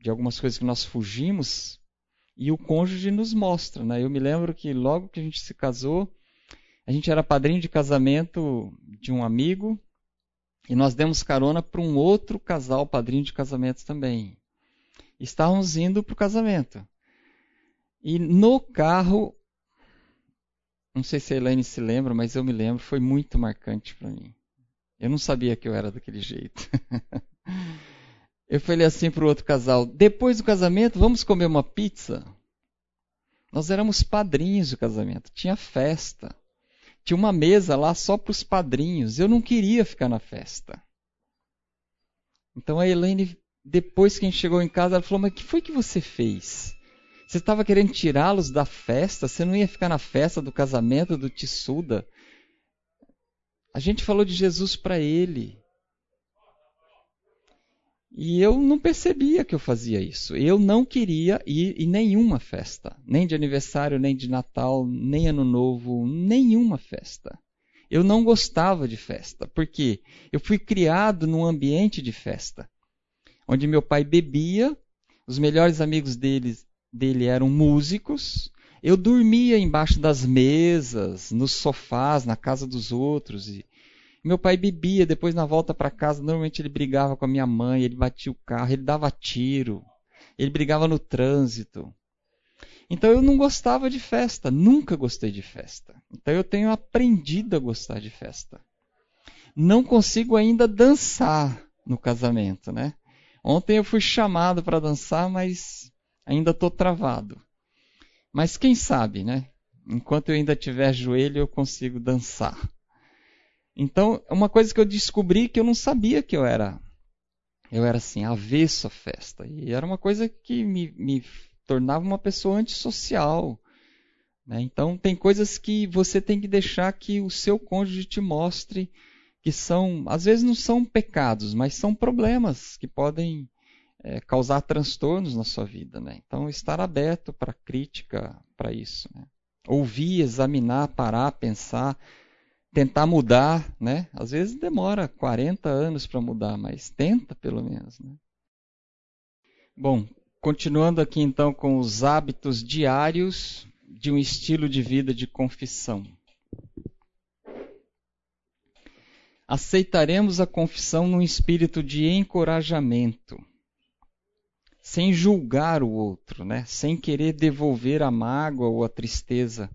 de algumas coisas que nós fugimos e o cônjuge nos mostra. Né? Eu me lembro que logo que a gente se casou, a gente era padrinho de casamento de um amigo e nós demos carona para um outro casal padrinho de casamento também. Estávamos indo para o casamento. E no carro não sei se a Elaine se lembra, mas eu me lembro, foi muito marcante para mim. Eu não sabia que eu era daquele jeito. eu falei assim para o outro casal: depois do casamento, vamos comer uma pizza? Nós éramos padrinhos do casamento, tinha festa. Tinha uma mesa lá só para os padrinhos. Eu não queria ficar na festa. Então a Elaine, depois que a gente chegou em casa, ela falou: Mas o que foi que você fez? Você estava querendo tirá-los da festa? Você não ia ficar na festa do casamento do Tissuda? A gente falou de Jesus para ele. E eu não percebia que eu fazia isso. Eu não queria ir em nenhuma festa, nem de aniversário, nem de Natal, nem Ano Novo, nenhuma festa. eu não gostava de festa, porque eu fui criado num ambiente de festa, onde meu pai bebia, os melhores amigos dele, dele eram músicos, eu dormia embaixo das mesas, nos sofás, na casa dos outros. E meu pai bebia, depois na volta para casa, normalmente ele brigava com a minha mãe, ele batia o carro, ele dava tiro, ele brigava no trânsito. Então eu não gostava de festa, nunca gostei de festa. Então eu tenho aprendido a gostar de festa. Não consigo ainda dançar no casamento, né? Ontem eu fui chamado para dançar, mas ainda estou travado. Mas quem sabe, né? Enquanto eu ainda tiver joelho, eu consigo dançar. Então, é uma coisa que eu descobri que eu não sabia que eu era. Eu era assim, avesso à festa. E era uma coisa que me, me tornava uma pessoa antissocial. Né? Então, tem coisas que você tem que deixar que o seu cônjuge te mostre que são, às vezes não são pecados, mas são problemas que podem é, causar transtornos na sua vida. Né? Então, estar aberto para crítica para isso. Né? Ouvir, examinar, parar, pensar, tentar mudar. Né? Às vezes demora 40 anos para mudar, mas tenta pelo menos. Né? Bom, Continuando aqui então com os hábitos diários de um estilo de vida de confissão. Aceitaremos a confissão num espírito de encorajamento, sem julgar o outro, né? sem querer devolver a mágoa ou a tristeza.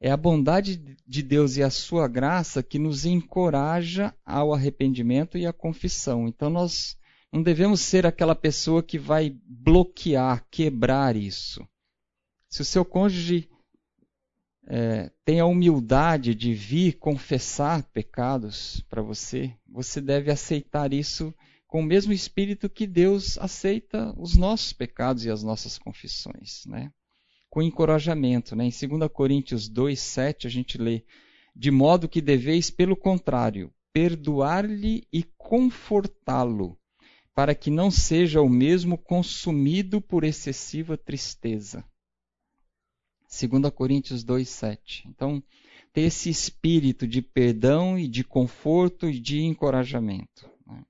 É a bondade de Deus e a sua graça que nos encoraja ao arrependimento e à confissão. Então nós não devemos ser aquela pessoa que vai bloquear, quebrar isso. Se o seu cônjuge é, tem a humildade de vir confessar pecados para você, você deve aceitar isso com o mesmo espírito que Deus aceita os nossos pecados e as nossas confissões, né? Com encorajamento, né? Em 2 Coríntios 2, 7, a gente lê: De modo que deveis, pelo contrário, perdoar-lhe e confortá-lo, para que não seja o mesmo consumido por excessiva tristeza. 2 Coríntios 2,7. Então, ter esse espírito de perdão e de conforto e de encorajamento. Né?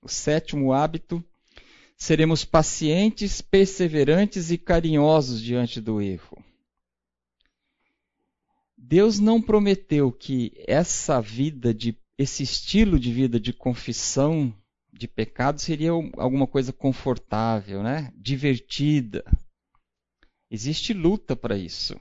O sétimo hábito, seremos pacientes, perseverantes e carinhosos diante do erro. Deus não prometeu que essa vida de esse estilo de vida de confissão de pecado seria alguma coisa confortável, né? divertida. Existe luta para isso.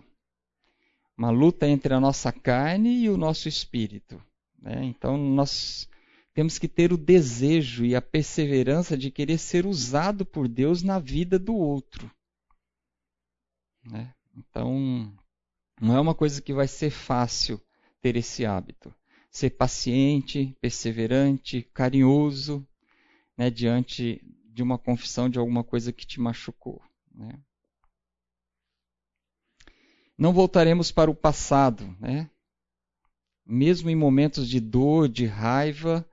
Uma luta entre a nossa carne e o nosso espírito. Né? Então nós temos que ter o desejo e a perseverança de querer ser usado por Deus na vida do outro. Né? Então não é uma coisa que vai ser fácil ter esse hábito. Ser paciente, perseverante, carinhoso, né, diante de uma confissão de alguma coisa que te machucou. Né? Não voltaremos para o passado, né? mesmo em momentos de dor, de raiva,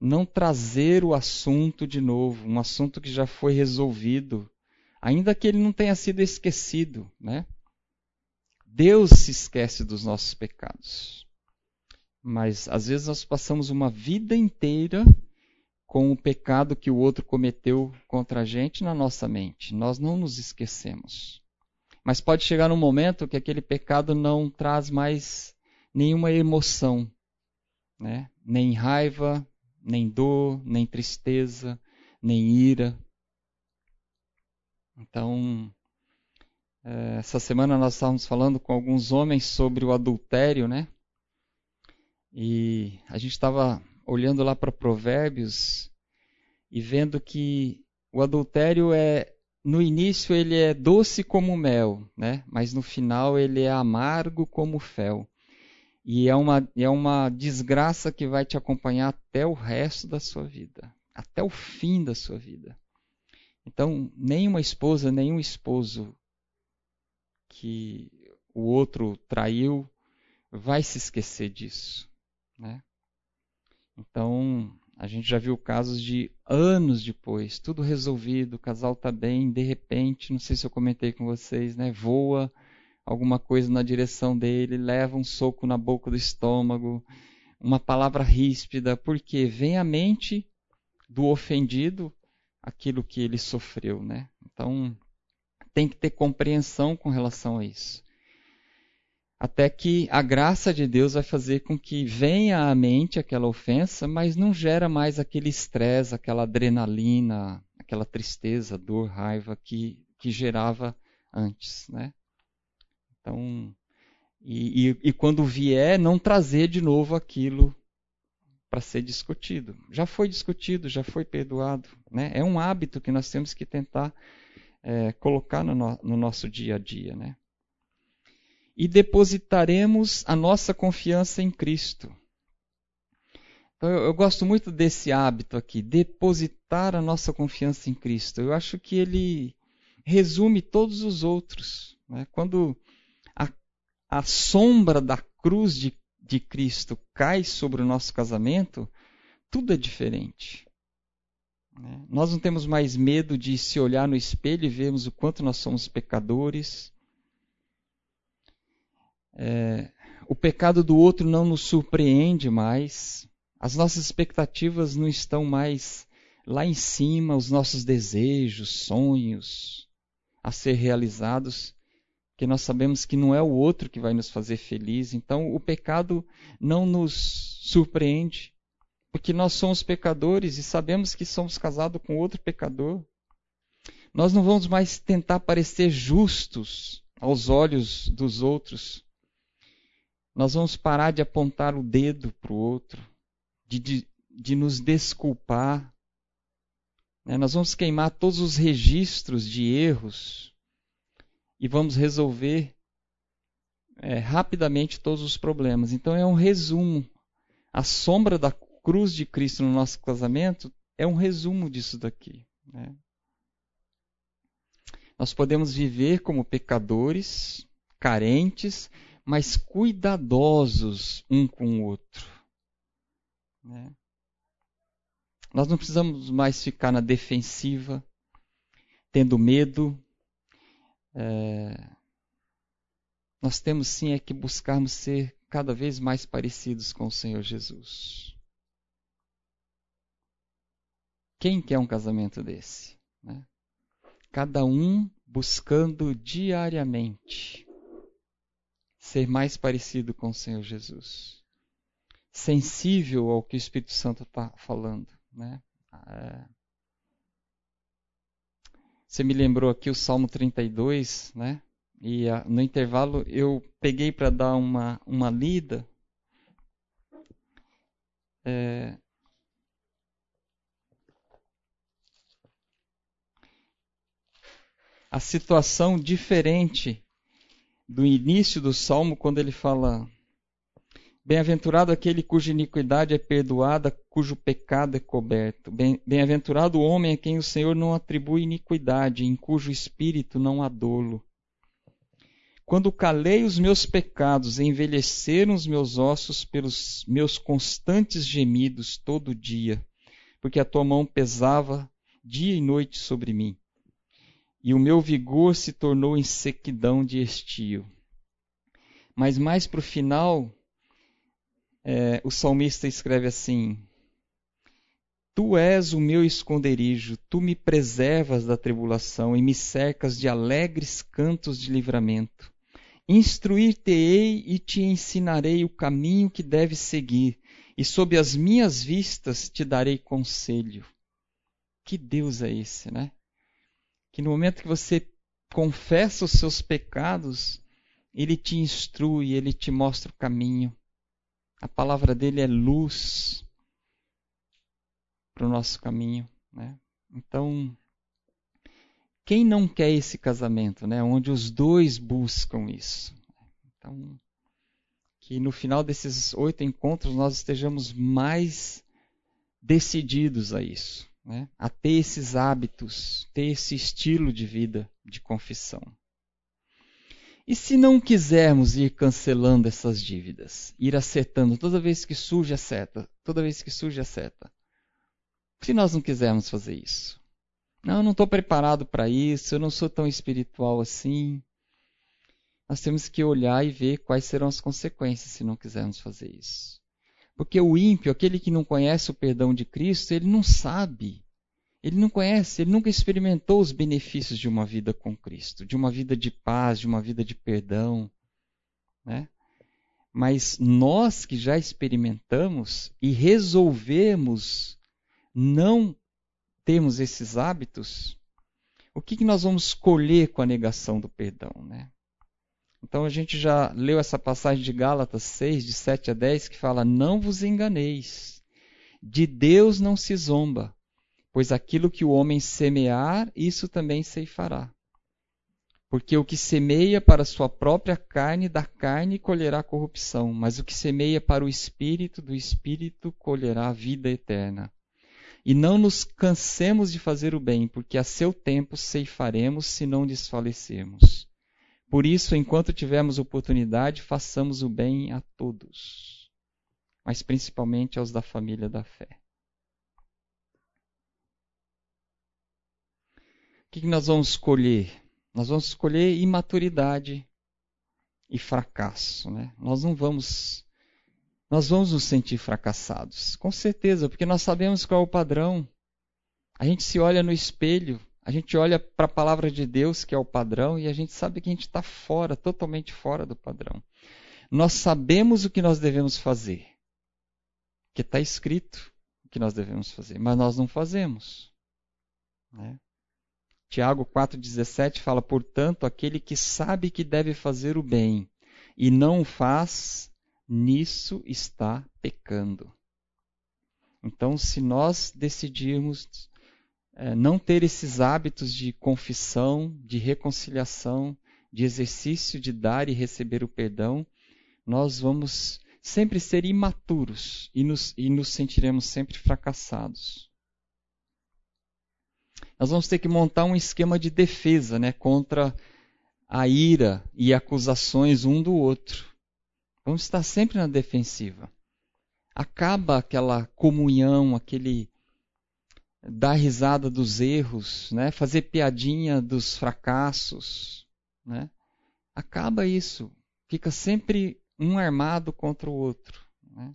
não trazer o assunto de novo, um assunto que já foi resolvido, ainda que ele não tenha sido esquecido. Né? Deus se esquece dos nossos pecados. Mas às vezes nós passamos uma vida inteira com o pecado que o outro cometeu contra a gente na nossa mente. Nós não nos esquecemos. Mas pode chegar um momento que aquele pecado não traz mais nenhuma emoção, né? nem raiva, nem dor, nem tristeza, nem ira. Então, é, essa semana nós estávamos falando com alguns homens sobre o adultério, né? E a gente estava olhando lá para Provérbios e vendo que o adultério é no início ele é doce como mel, né? Mas no final ele é amargo como fel. E é uma, é uma desgraça que vai te acompanhar até o resto da sua vida, até o fim da sua vida. Então, nenhuma esposa, nenhum esposo que o outro traiu vai se esquecer disso, né? Então, a gente já viu casos de anos depois, tudo resolvido, o casal está bem, de repente, não sei se eu comentei com vocês, né, voa alguma coisa na direção dele, leva um soco na boca do estômago, uma palavra ríspida, porque vem à mente do ofendido aquilo que ele sofreu, né? Então, tem que ter compreensão com relação a isso. Até que a graça de Deus vai fazer com que venha à mente aquela ofensa, mas não gera mais aquele estresse, aquela adrenalina, aquela tristeza, dor, raiva que, que gerava antes, né? Então, e, e, e quando vier, não trazer de novo aquilo para ser discutido. Já foi discutido, já foi perdoado. Né? É um hábito que nós temos que tentar é, colocar no, no, no, nosso dia a dia. Né? E depositaremos a nossa confiança em Cristo. Então, eu, eu gosto muito desse hábito aqui, depositar a nossa confiança em Cristo. Eu acho que ele resume todos os outros. Né? Quando a sombra da cruz de de Cristo cai sobre o nosso casamento, tudo é diferente. Né? Nós não temos mais medo de se olhar no espelho e vermos o quanto nós somos pecadores. É, o pecado do outro não nos surpreende mais. As nossas expectativas não estão mais lá em cima, os nossos desejos, sonhos a ser realizados que nós sabemos que não é o outro que vai nos fazer feliz. Então, o pecado não nos surpreende, porque nós somos pecadores e sabemos que somos casados com outro pecador. Nós não vamos mais tentar parecer justos aos olhos dos outros. Nós vamos parar de apontar o dedo para o outro, de, de, de, nos desculpar. Né? Nós vamos queimar todos os registros de erros e vamos resolver é, rapidamente todos os problemas. Então é um resumo. A sombra da cruz de Cristo no nosso casamento é um resumo disso daqui. Né? Nós podemos viver como pecadores, carentes, mas cuidadosos um com o outro. Né? Nós não precisamos mais ficar na defensiva, tendo medo, é, nós temos sim é que buscarmos ser cada vez mais parecidos com o Senhor Jesus. Quem quer um casamento desse? Né? Cada um buscando diariamente ser mais parecido com o Senhor Jesus, sensível ao que o Espírito Santo está falando, né? É, você me lembrou aqui o Salmo 32, né? E uh, no intervalo eu peguei para dar uma, uma lida. É... A situação diferente do início do salmo, quando ele fala Bem-aventurado aquele cuja iniquidade é perdoada, cujo pecado é coberto. Bem-aventurado o homem a quem o Senhor não atribui iniquidade, em cujo espírito não há dolo. Quando calei os meus pecados, envelheceram os meus ossos pelos meus constantes gemidos todo dia, porque a tua mão pesava dia e noite sobre mim, e o meu vigor se tornou em sequidão de estio. Mas mais para o final, é, o salmista escreve assim: Tu és o meu esconderijo, tu me preservas da tribulação e me cercas de alegres cantos de livramento. Instruir-te-ei e te ensinarei o caminho que deves seguir, e sob as minhas vistas te darei conselho. Que Deus é esse, né? Que no momento que você confessa os seus pecados, ele te instrui, ele te mostra o caminho. A palavra dele é luz para o nosso caminho. Né? Então, quem não quer esse casamento, né? onde os dois buscam isso? Então, que no final desses oito encontros nós estejamos mais decididos a isso, né? a ter esses hábitos, ter esse estilo de vida de confissão. E se não quisermos ir cancelando essas dívidas, ir acertando toda vez que surge a seta, toda vez que surge a seta? Se nós não quisermos fazer isso? Não, eu não estou preparado para isso, eu não sou tão espiritual assim. nós temos que olhar e ver quais serão as consequências se não quisermos fazer isso. Porque o ímpio, aquele que não conhece o perdão de Cristo, ele não sabe. Ele não conhece, ele nunca experimentou os benefícios de uma vida com Cristo, de uma vida de paz, de uma vida de perdão. Né? Mas nós que já experimentamos e resolvemos não termos esses hábitos, o que, que nós vamos colher com a negação do perdão? Né? Então a gente já leu essa passagem de Gálatas 6, de 7 a 10, que fala: Não vos enganeis, de Deus não se zomba, pois aquilo que o homem semear, isso também ceifará. Porque o que semeia para sua própria carne, da carne colherá corrupção, mas o que semeia para o espírito, do espírito colherá vida eterna. E não nos cansemos de fazer o bem, porque a seu tempo ceifaremos se não desfalecermos. Por isso, enquanto tivermos oportunidade, façamos o bem a todos, mas principalmente aos da família da fé. O que nós vamos escolher? Nós vamos escolher imaturidade e fracasso. Né? Nós não vamos. Nós vamos nos sentir fracassados, com certeza, porque nós sabemos qual é o padrão. A gente se olha no espelho a gente olha para a palavra de Deus, que é o padrão, e a gente sabe que a gente está fora, totalmente fora do padrão. Nós sabemos o que nós devemos fazer, que está escrito o que nós devemos fazer, mas nós não fazemos. Né? Tiago 4,17 fala: Portanto, aquele que sabe que deve fazer o bem e não o faz, nisso está pecando. Então, se nós decidirmos é, não ter esses hábitos de confissão, de reconciliação, de exercício de dar e receber o perdão, nós vamos sempre ser imaturos e nos, e nos sentiremos sempre fracassados. Nós vamos ter que montar um esquema de defesa né, contra a ira e acusações um do outro. Vamos estar sempre na defensiva. Acaba aquela comunhão, aquele dar risada dos erros, né? fazer piadinha dos fracassos. Né? Acaba isso. Fica sempre um armado contra o outro. Né?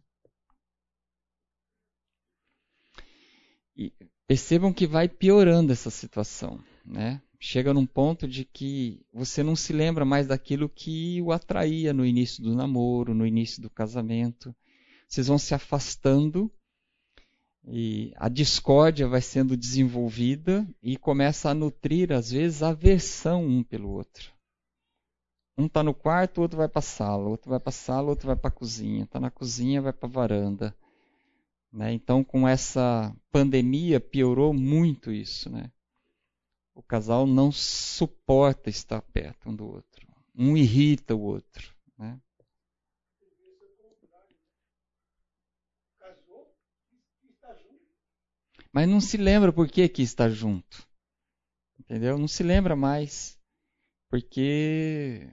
E percebam que vai piorando essa situação. Né? Chega num ponto de que você não se lembra mais daquilo que o atraía no início do namoro, no início do casamento. Vocês vão se afastando e a discórdia vai sendo desenvolvida e começa a nutrir, às vezes, aversão um pelo outro. Um está no quarto, o outro vai para a sala, o outro vai para a sala, o outro vai para a cozinha. Está na cozinha, vai para a varanda. Né? Então, com essa pandemia, piorou muito isso. Né? O casal não suporta estar perto um do outro. Um irrita o outro. Né? mas não se lembra por que, que está junto. Entendeu? Não se lembra mais. Porque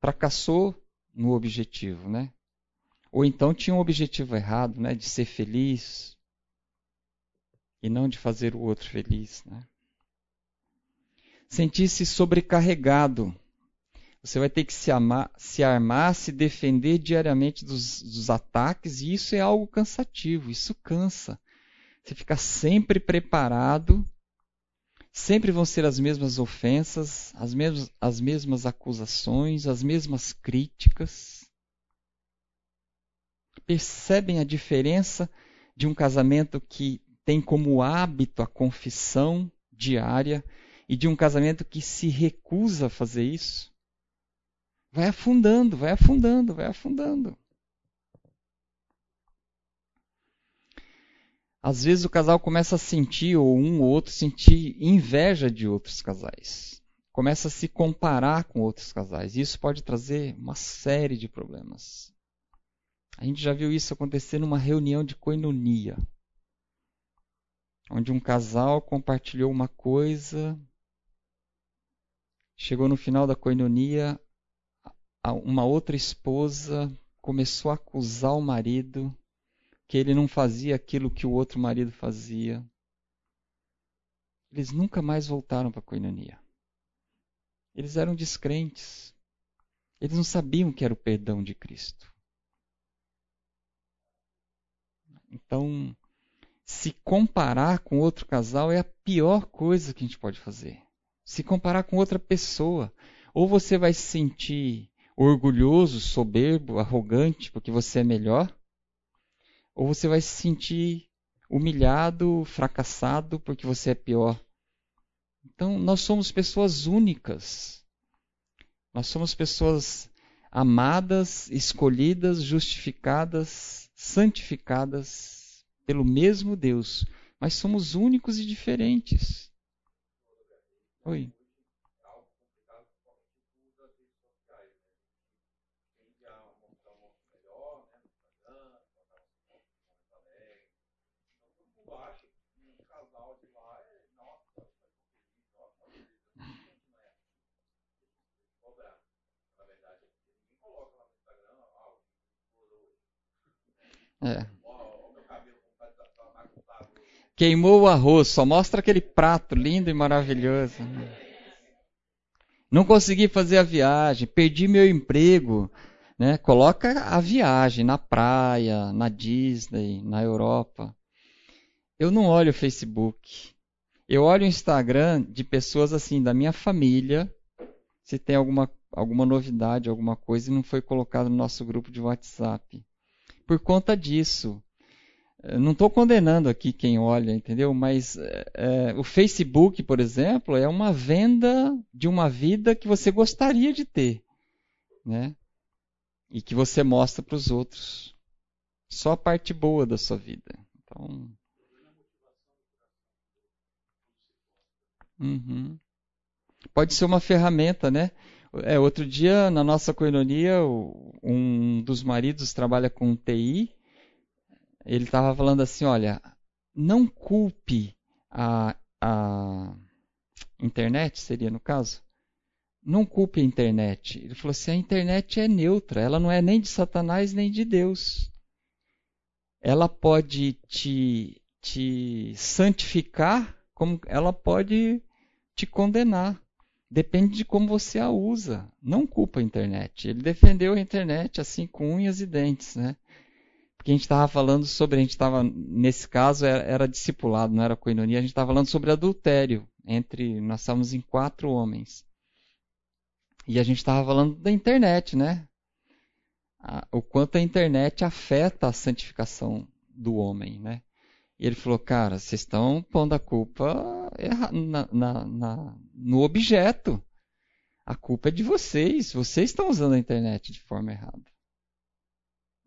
fracassou no objetivo, né? Ou então tinha um objetivo errado, né? De ser feliz e não de fazer o outro feliz, né? Sentir-se sobrecarregado. Você vai ter que se, amar, se armar, se defender diariamente dos, dos ataques, e isso é algo cansativo, isso cansa. Você fica sempre preparado. Sempre vão ser as mesmas ofensas, as mesmas, as mesmas acusações, as mesmas críticas. Percebem a diferença de um casamento que tem como hábito a confissão diária e de um casamento que se recusa a fazer isso? Vai afundando, vai afundando, vai afundando. Às vezes o casal começa a sentir, ou um ou outro, sentir inveja de outros casais. Começa a se comparar com outros casais. E isso pode trazer uma série de problemas. A gente já viu isso acontecer numa reunião de coinonia. Onde um casal compartilhou uma coisa, chegou no final da coinonia, uma outra esposa começou a acusar o marido que ele não fazia aquilo que o outro marido fazia. Eles nunca mais voltaram para a coinonia. Eles eram descrentes. Eles não sabiam que era o perdão de Cristo. Então, se comparar com outro casal é a pior coisa que a gente pode fazer. Se comparar com outra pessoa, ou você vai se sentir orgulhoso, soberbo, arrogante porque você é melhor, ou você vai se sentir humilhado, fracassado porque você é pior. Então, nós somos pessoas únicas. Nós somos pessoas amadas, escolhidas, justificadas, santificadas pelo mesmo Deus, mas somos únicos e diferentes. Oi. É. Queimou o arroz, só mostra aquele prato lindo e maravilhoso. Não consegui fazer a viagem, perdi meu emprego. Né? Coloca a viagem na praia, na Disney, na Europa. Eu não olho o Facebook. Eu olho o Instagram de pessoas assim, da minha família, se tem alguma, alguma novidade, alguma coisa e não foi colocado no nosso grupo de WhatsApp por conta disso. Não estou condenando aqui quem olha, entendeu? Mas é, o Facebook, por exemplo, é uma venda de uma vida que você gostaria de ter, né? E que você mostra para os outros. Só a parte boa da sua vida. Então. Uhum. Pode ser uma ferramenta, né? É, outro dia, na nossa coinonia, um dos maridos trabalha com TI. Ele estava falando assim: olha, não culpe a, a internet, seria no caso. Não culpe a internet. Ele falou assim: a internet é neutra, ela não é nem de Satanás nem de Deus. Ela pode te, te santificar, como ela pode te condenar. Depende de como você a usa. Não culpa a internet. Ele defendeu a internet assim com unhas e dentes, né? Porque a gente estava falando sobre, a gente estava, nesse caso, era, era, discipulado, não era coinonia, a gente estava falando sobre adultério. Entre, nós estávamos em quatro homens. E a gente estava falando da internet, né? O quanto a internet afeta a santificação do homem, né? E ele falou, cara, vocês estão pondo a culpa na, na, na, no objeto. A culpa é de vocês. Vocês estão usando a internet de forma errada.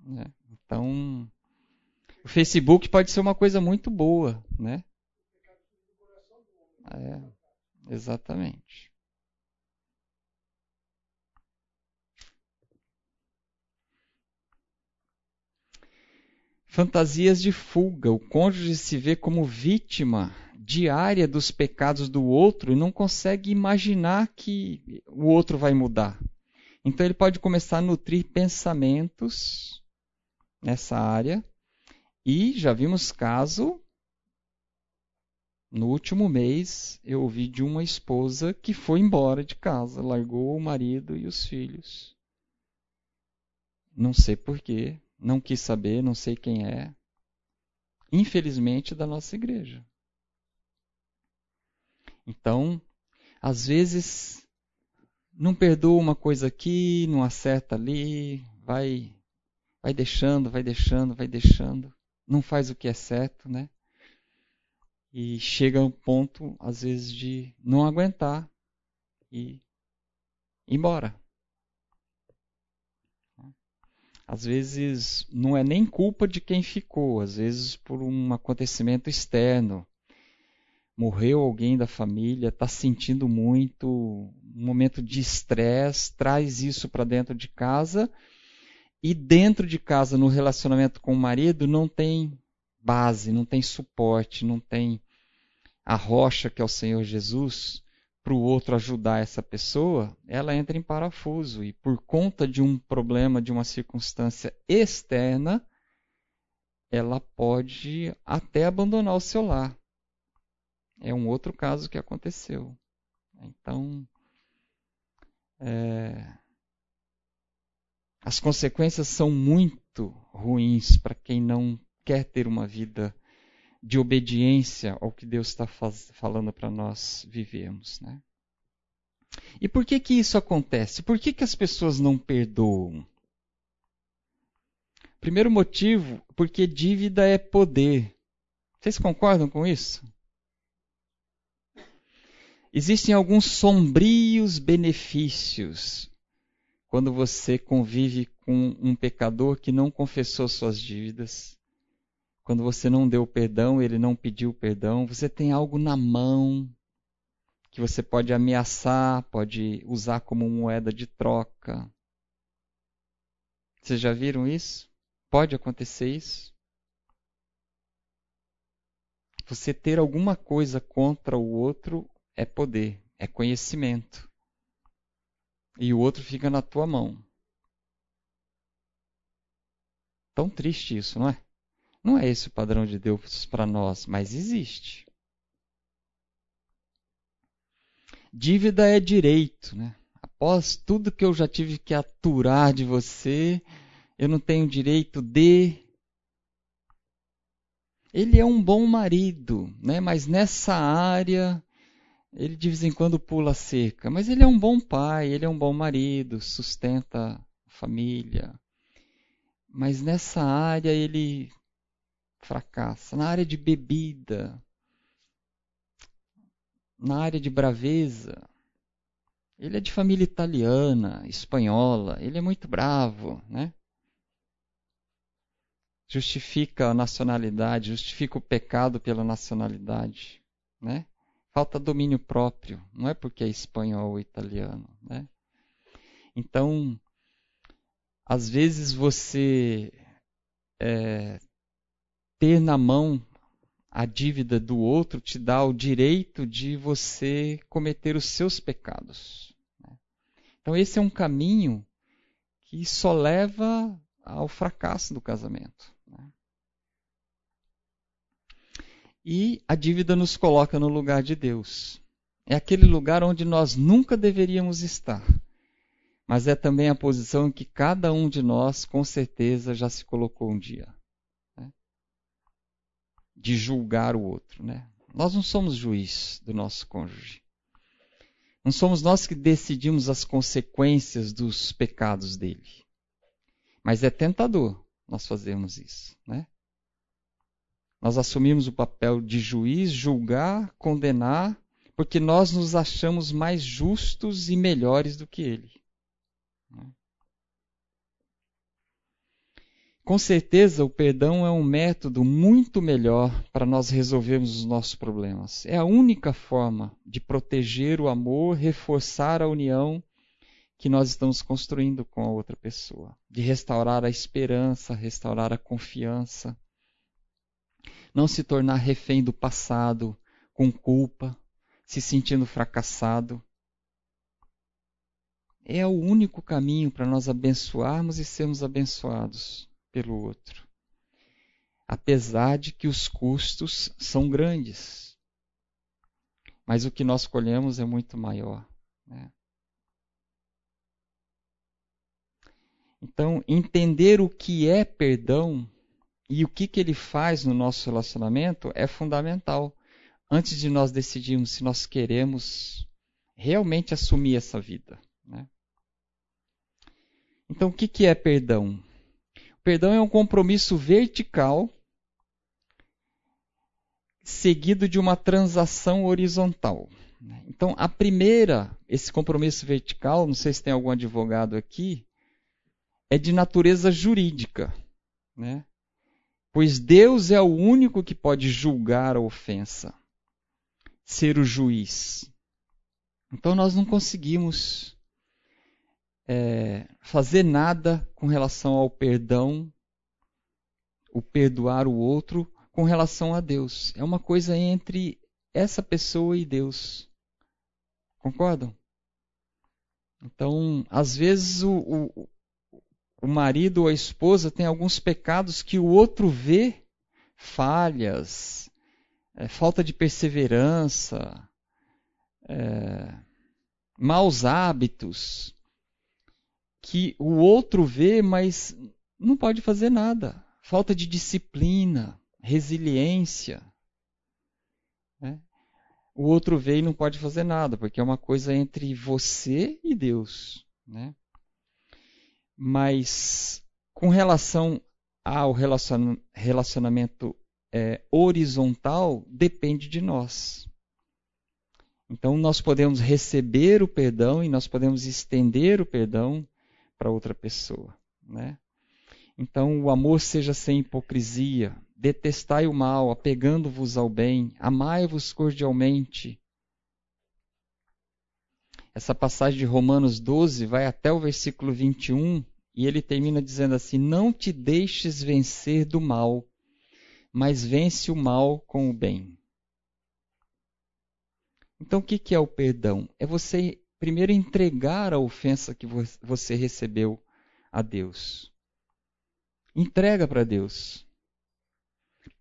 Né? Então, o Facebook pode ser uma coisa muito boa, né? É, exatamente. Fantasias de fuga. O cônjuge se vê como vítima diária dos pecados do outro e não consegue imaginar que o outro vai mudar. Então ele pode começar a nutrir pensamentos nessa área. E já vimos caso no último mês eu ouvi de uma esposa que foi embora de casa, largou o marido e os filhos. Não sei porquê, não quis saber, não sei quem é. Infelizmente, da nossa igreja. Então, às vezes, não perdoa uma coisa aqui, não acerta ali, vai, vai deixando, vai deixando, vai deixando, não faz o que é certo, né? E chega um ponto, às vezes, de não aguentar e ir embora. Às vezes não é nem culpa de quem ficou, às vezes por um acontecimento externo. Morreu alguém da família, está sentindo muito, um momento de estresse, traz isso para dentro de casa e dentro de casa, no relacionamento com o marido, não tem base, não tem suporte, não tem a rocha que é o Senhor Jesus para o outro ajudar essa pessoa, ela entra em parafuso e por conta de um problema, de uma circunstância externa, ela pode até abandonar o seu lar. É um outro caso que aconteceu. Então, é, as consequências são muito ruins para quem não quer ter uma vida de obediência ao que Deus está falando para nós vivermos. Né? E por que que isso acontece? Por que, que as pessoas não perdoam? Primeiro motivo, porque dívida é poder. Vocês concordam com isso? Existem alguns sombrios benefícios quando você convive com um pecador que não confessou suas dívidas, quando você não deu perdão, ele não pediu perdão, você tem algo na mão que você pode ameaçar, pode usar como moeda de troca. Vocês já viram isso? Pode acontecer isso? Você ter alguma coisa contra o outro é poder, é conhecimento. E o outro fica na tua mão. Tão triste isso, não é? Não é esse o padrão de Deus para nós, mas existe. Dívida é direito, né? Após tudo que eu já tive que aturar de você, eu não tenho direito de. Ele é um bom marido, né? Mas nessa área ele de vez em quando pula cerca, mas ele é um bom pai, ele é um bom marido, sustenta a família. Mas nessa área ele fracassa. Na área de bebida, na área de braveza, ele é de família italiana, espanhola, ele é muito bravo, né? Justifica a nacionalidade, justifica o pecado pela nacionalidade, né? Falta domínio próprio, não é porque é espanhol ou italiano, né? Então, às vezes você é, ter na mão a dívida do outro te dá o direito de você cometer os seus pecados. Né? Então, esse é um caminho que só leva ao fracasso do casamento. Né? E a dívida nos coloca no lugar de Deus. É aquele lugar onde nós nunca deveríamos estar. Mas é também a posição em que cada um de nós, com certeza, já se colocou um dia de julgar o outro. Né? Nós não somos juiz do nosso cônjuge. Não somos nós que decidimos as consequências dos pecados dele. Mas é tentador nós fazermos isso. Né? Nós assumimos o papel de juiz, julgar, condenar, porque nós nos achamos mais justos e melhores do que ele. Com certeza, o perdão é um método muito melhor para nós resolvermos os nossos problemas. É a única forma de proteger o amor, reforçar a união que nós estamos construindo com a outra pessoa, de restaurar a esperança, restaurar a confiança, não se tornar refém do passado, com culpa, se sentindo fracassado. É o único caminho para nós abençoarmos e sermos abençoados pelo outro. Apesar de que os custos são grandes. Mas o que nós colhemos é muito maior. Né? Então, entender o que é perdão e o que, que ele faz no nosso relacionamento é fundamental. Antes de nós decidirmos se nós queremos realmente assumir essa vida. Né? Então, o que, que é perdão? Perdão é um compromisso vertical seguido de uma transação horizontal. Então, a primeira, esse compromisso vertical, não sei se tem algum advogado aqui, é de natureza jurídica, né? Pois Deus é o único que pode julgar a ofensa, ser o juiz. Então, nós não conseguimos é, fazer nada com relação ao perdão, o perdoar o outro com relação a Deus. É uma coisa entre essa pessoa e Deus. Concordam? Então, às vezes o, o, o marido ou a esposa tem alguns pecados que o outro vê, falhas, é, falta de perseverança, é, maus hábitos que o outro vê, mas não pode fazer nada. Falta de disciplina, resiliência. Né? O outro vê e não pode fazer nada, porque é uma coisa entre você e Deus. Né? Mas com relação ao relacionamento é, horizontal, depende de nós. Então, nós podemos receber o perdão e nós podemos estender o perdão para outra pessoa. Né? Então, o amor seja sem hipocrisia, detestai o mal, apegando-vos ao bem, amai-vos cordialmente. Essa passagem de Romanos 12 vai até o versículo 21 e ele termina dizendo assim: Não te deixes vencer do mal, mas vence o mal com o bem. Então, o que é o perdão? É você primeiro entregar a ofensa que você recebeu a Deus. Entrega para Deus.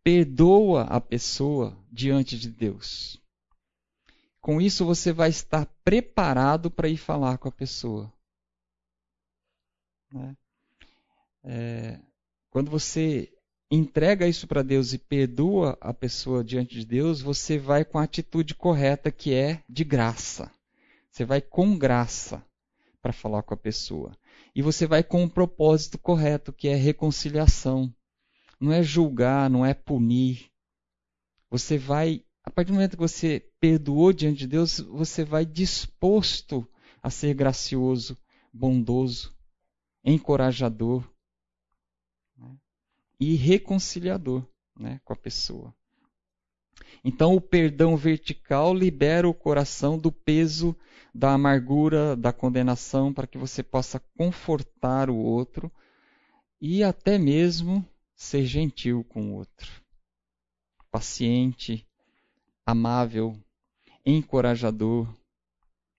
Perdoa a pessoa diante de Deus. Com isso, você vai estar preparado para ir falar com a pessoa. Né? É, quando você entrega isso para Deus e perdoa a pessoa diante de Deus, você vai com a atitude correta que é de graça. Você vai com graça para falar com a pessoa. E você vai com o propósito correto, que é reconciliação. Não é julgar, não é punir. Você vai, a partir do momento que você perdoou diante de Deus, você vai disposto a ser gracioso, bondoso, encorajador né? e reconciliador né, com a pessoa. Então, o perdão vertical libera o coração do peso da amargura, da condenação, para que você possa confortar o outro e até mesmo ser gentil com o outro. Paciente, amável, encorajador.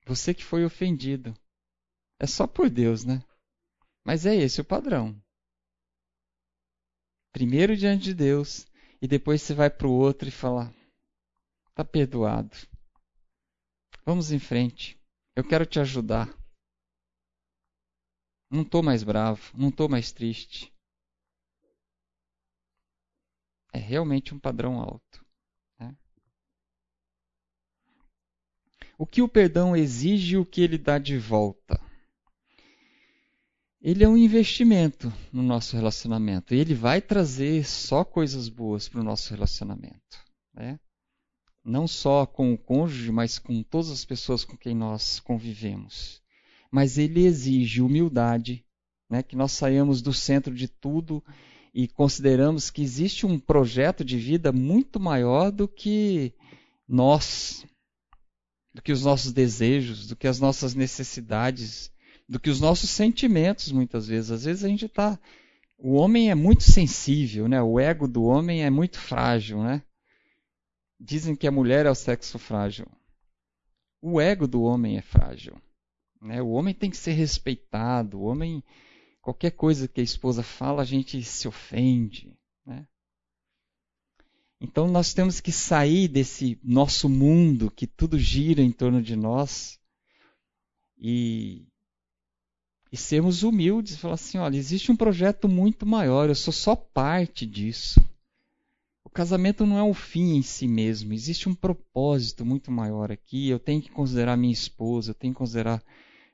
Você que foi ofendido. É só por Deus, né? Mas é esse o padrão. Primeiro diante de Deus e depois você vai para o outro e fala: Está perdoado. Vamos em frente. Eu quero te ajudar. Não estou mais bravo, não estou mais triste. É realmente um padrão alto. Né? O que o perdão exige e o que ele dá de volta? ele é um investimento no nosso relacionamento. E ele vai trazer só coisas boas para o nosso relacionamento. Né? Não só com o cônjuge, mas com todas as pessoas com quem nós convivemos. Mas ele exige humildade, né? que nós saiamos do centro de tudo e consideramos que existe um projeto de vida muito maior do que nós, do que os nossos desejos, do que as nossas necessidades do que os nossos sentimentos, muitas vezes. Às vezes a gente está. O homem é muito sensível, né? O ego do homem é muito frágil, né? Dizem que a mulher é o sexo frágil. O ego do homem é frágil. Né? O homem tem que ser respeitado. O homem, qualquer coisa que a esposa fala, a gente se ofende. Né? Então nós temos que sair desse nosso mundo que tudo gira em torno de nós e e sermos humildes falar assim: olha, existe um projeto muito maior, eu sou só parte disso. O casamento não é o fim em si mesmo, existe um propósito muito maior aqui. Eu tenho que considerar minha esposa, eu tenho que considerar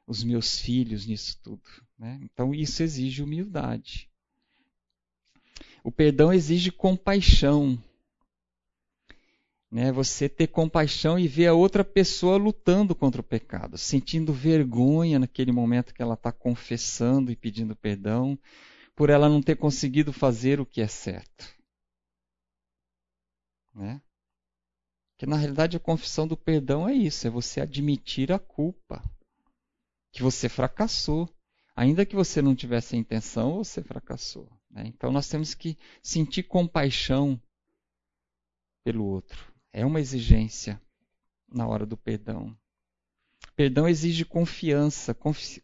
os meus filhos nisso tudo. Né? Então, isso exige humildade. O perdão exige compaixão né? Você ter compaixão e ver a outra pessoa lutando contra o pecado, sentindo vergonha naquele momento que ela está confessando e pedindo perdão, por ela não ter conseguido fazer o que é certo. Né? Que na realidade a confissão do perdão é isso, é você admitir a culpa, que você fracassou. Ainda que você não tivesse a intenção, você fracassou. Né? Então nós temos que sentir compaixão pelo outro. É uma exigência na hora do perdão. Perdão exige confiança,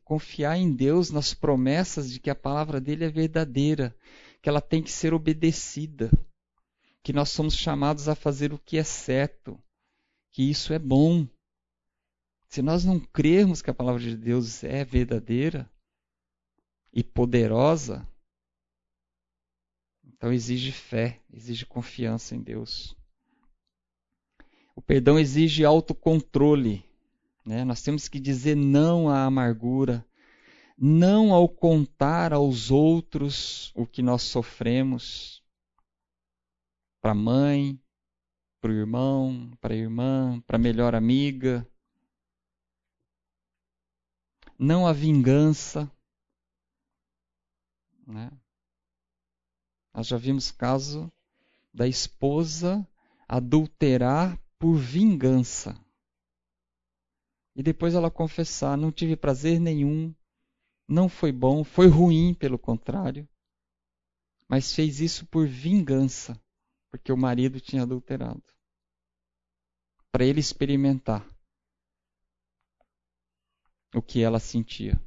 confiar em Deus nas promessas de que a palavra dele é verdadeira, que ela tem que ser obedecida, que nós somos chamados a fazer o que é certo, que isso é bom. se nós não crermos que a palavra de Deus é verdadeira e poderosa, então exige fé, exige confiança em Deus. O perdão exige autocontrole. Né? Nós temos que dizer não à amargura, não ao contar aos outros o que nós sofremos. Para a mãe, para o irmão, para a irmã, para a melhor amiga. Não a vingança. Né? Nós já vimos caso da esposa adulterar por vingança. E depois ela confessar: não tive prazer nenhum, não foi bom, foi ruim, pelo contrário, mas fez isso por vingança, porque o marido tinha adulterado. Para ele experimentar o que ela sentia.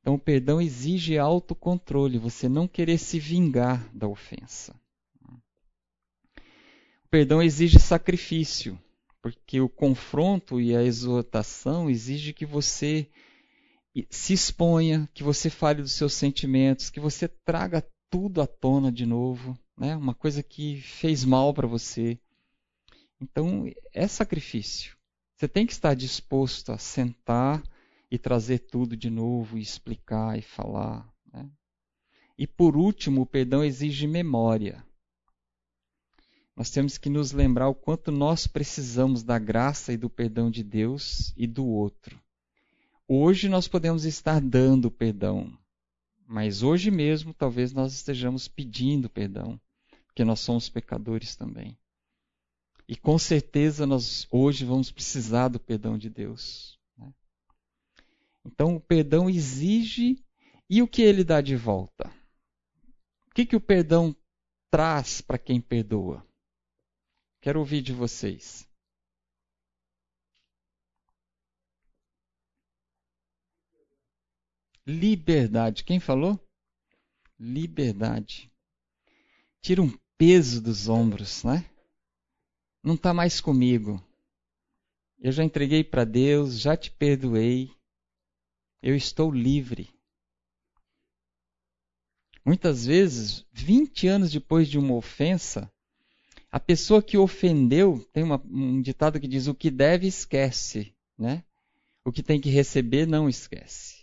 Então, o perdão exige autocontrole, você não querer se vingar da ofensa. O perdão exige sacrifício, porque o confronto e a exortação exige que você se exponha, que você fale dos seus sentimentos, que você traga tudo à tona de novo, né? Uma coisa que fez mal para você. Então, é sacrifício. Você tem que estar disposto a sentar e trazer tudo de novo, e explicar e falar. Né? E por último, o perdão exige memória. Nós temos que nos lembrar o quanto nós precisamos da graça e do perdão de Deus e do outro. Hoje nós podemos estar dando perdão, mas hoje mesmo talvez nós estejamos pedindo perdão, porque nós somos pecadores também. E com certeza nós hoje vamos precisar do perdão de Deus. Então o perdão exige e o que ele dá de volta? O que, que o perdão traz para quem perdoa? Quero ouvir de vocês. Liberdade. Quem falou? Liberdade. Tira um peso dos ombros, né? Não está mais comigo. Eu já entreguei para Deus, já te perdoei eu estou livre. Muitas vezes, 20 anos depois de uma ofensa, a pessoa que ofendeu, tem uma, um ditado que diz: o que deve, esquece. Né? O que tem que receber, não esquece.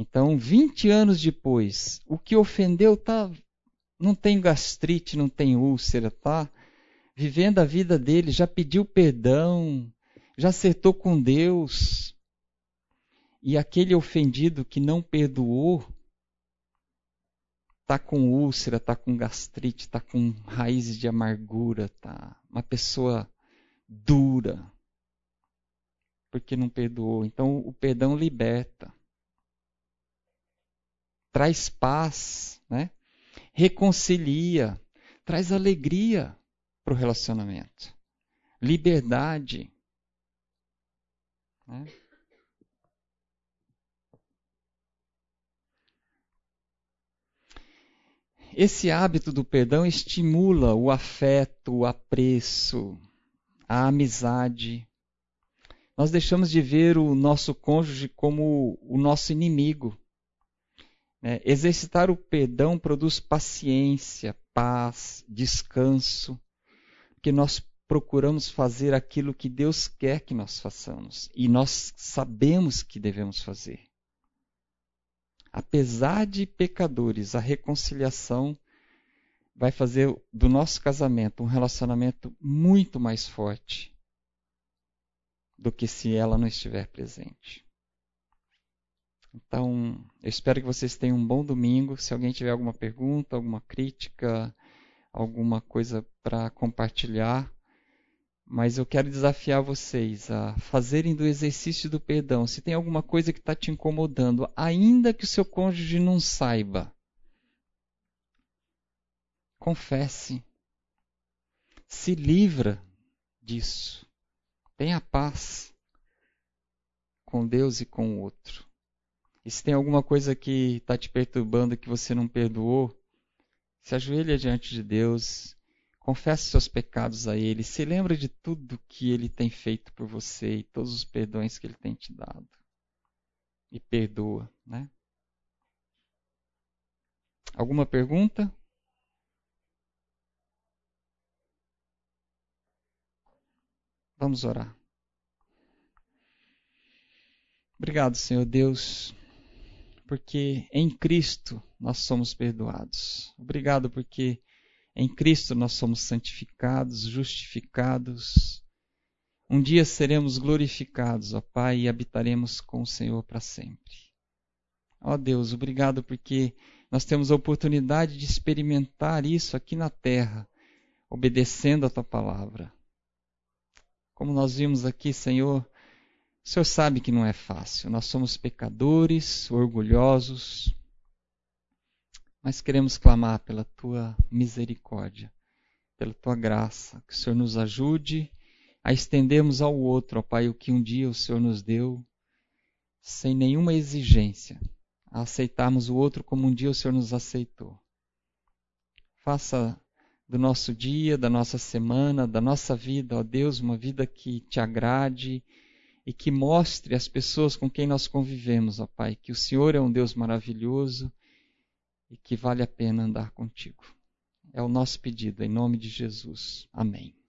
Então, 20 anos depois, o que ofendeu tá, não tem gastrite, não tem úlcera, tá? Vivendo a vida dele, já pediu perdão, já acertou com Deus, e aquele ofendido que não perdoou está com úlcera, está com gastrite, está com raízes de amargura, tá? Uma pessoa dura, porque não perdoou. Então o perdão liberta, traz paz, né? reconcilia, traz alegria para o relacionamento, liberdade. Né? Esse hábito do perdão estimula o afeto, o apreço, a amizade. Nós deixamos de ver o nosso cônjuge como o nosso inimigo. É, exercitar o perdão produz paciência, paz, descanso, porque nós procuramos fazer aquilo que Deus quer que nós façamos e nós sabemos que devemos fazer apesar de pecadores, a reconciliação vai fazer do nosso casamento um relacionamento muito mais forte do que se ela não estiver presente. Então, eu espero que vocês tenham um bom domingo. Se alguém tiver alguma pergunta, alguma crítica, alguma coisa para compartilhar, mas eu quero desafiar vocês a fazerem do exercício do perdão. Se tem alguma coisa que está te incomodando, ainda que o seu cônjuge não saiba, confesse. Se livra disso. Tenha paz com Deus e com o outro. E se tem alguma coisa que está te perturbando que você não perdoou, se ajoelha diante de Deus confesse seus pecados a Ele, se lembra de tudo que Ele tem feito por você e todos os perdões que Ele tem te dado. E perdoa, né? Alguma pergunta? Vamos orar. Obrigado, Senhor Deus, porque em Cristo nós somos perdoados. Obrigado porque em Cristo nós somos santificados, justificados. Um dia seremos glorificados, ó Pai, e habitaremos com o Senhor para sempre. Ó Deus, obrigado porque nós temos a oportunidade de experimentar isso aqui na terra, obedecendo a tua palavra. Como nós vimos aqui, Senhor, o Senhor sabe que não é fácil. Nós somos pecadores, orgulhosos, mas queremos clamar pela tua misericórdia, pela tua graça, que o Senhor nos ajude a estendermos ao outro, ó Pai, o que um dia o Senhor nos deu, sem nenhuma exigência, a aceitarmos o outro como um dia o Senhor nos aceitou. Faça do nosso dia, da nossa semana, da nossa vida, ó Deus, uma vida que te agrade e que mostre às pessoas com quem nós convivemos, ó Pai, que o Senhor é um Deus maravilhoso e que vale a pena andar contigo. É o nosso pedido, em nome de Jesus. Amém.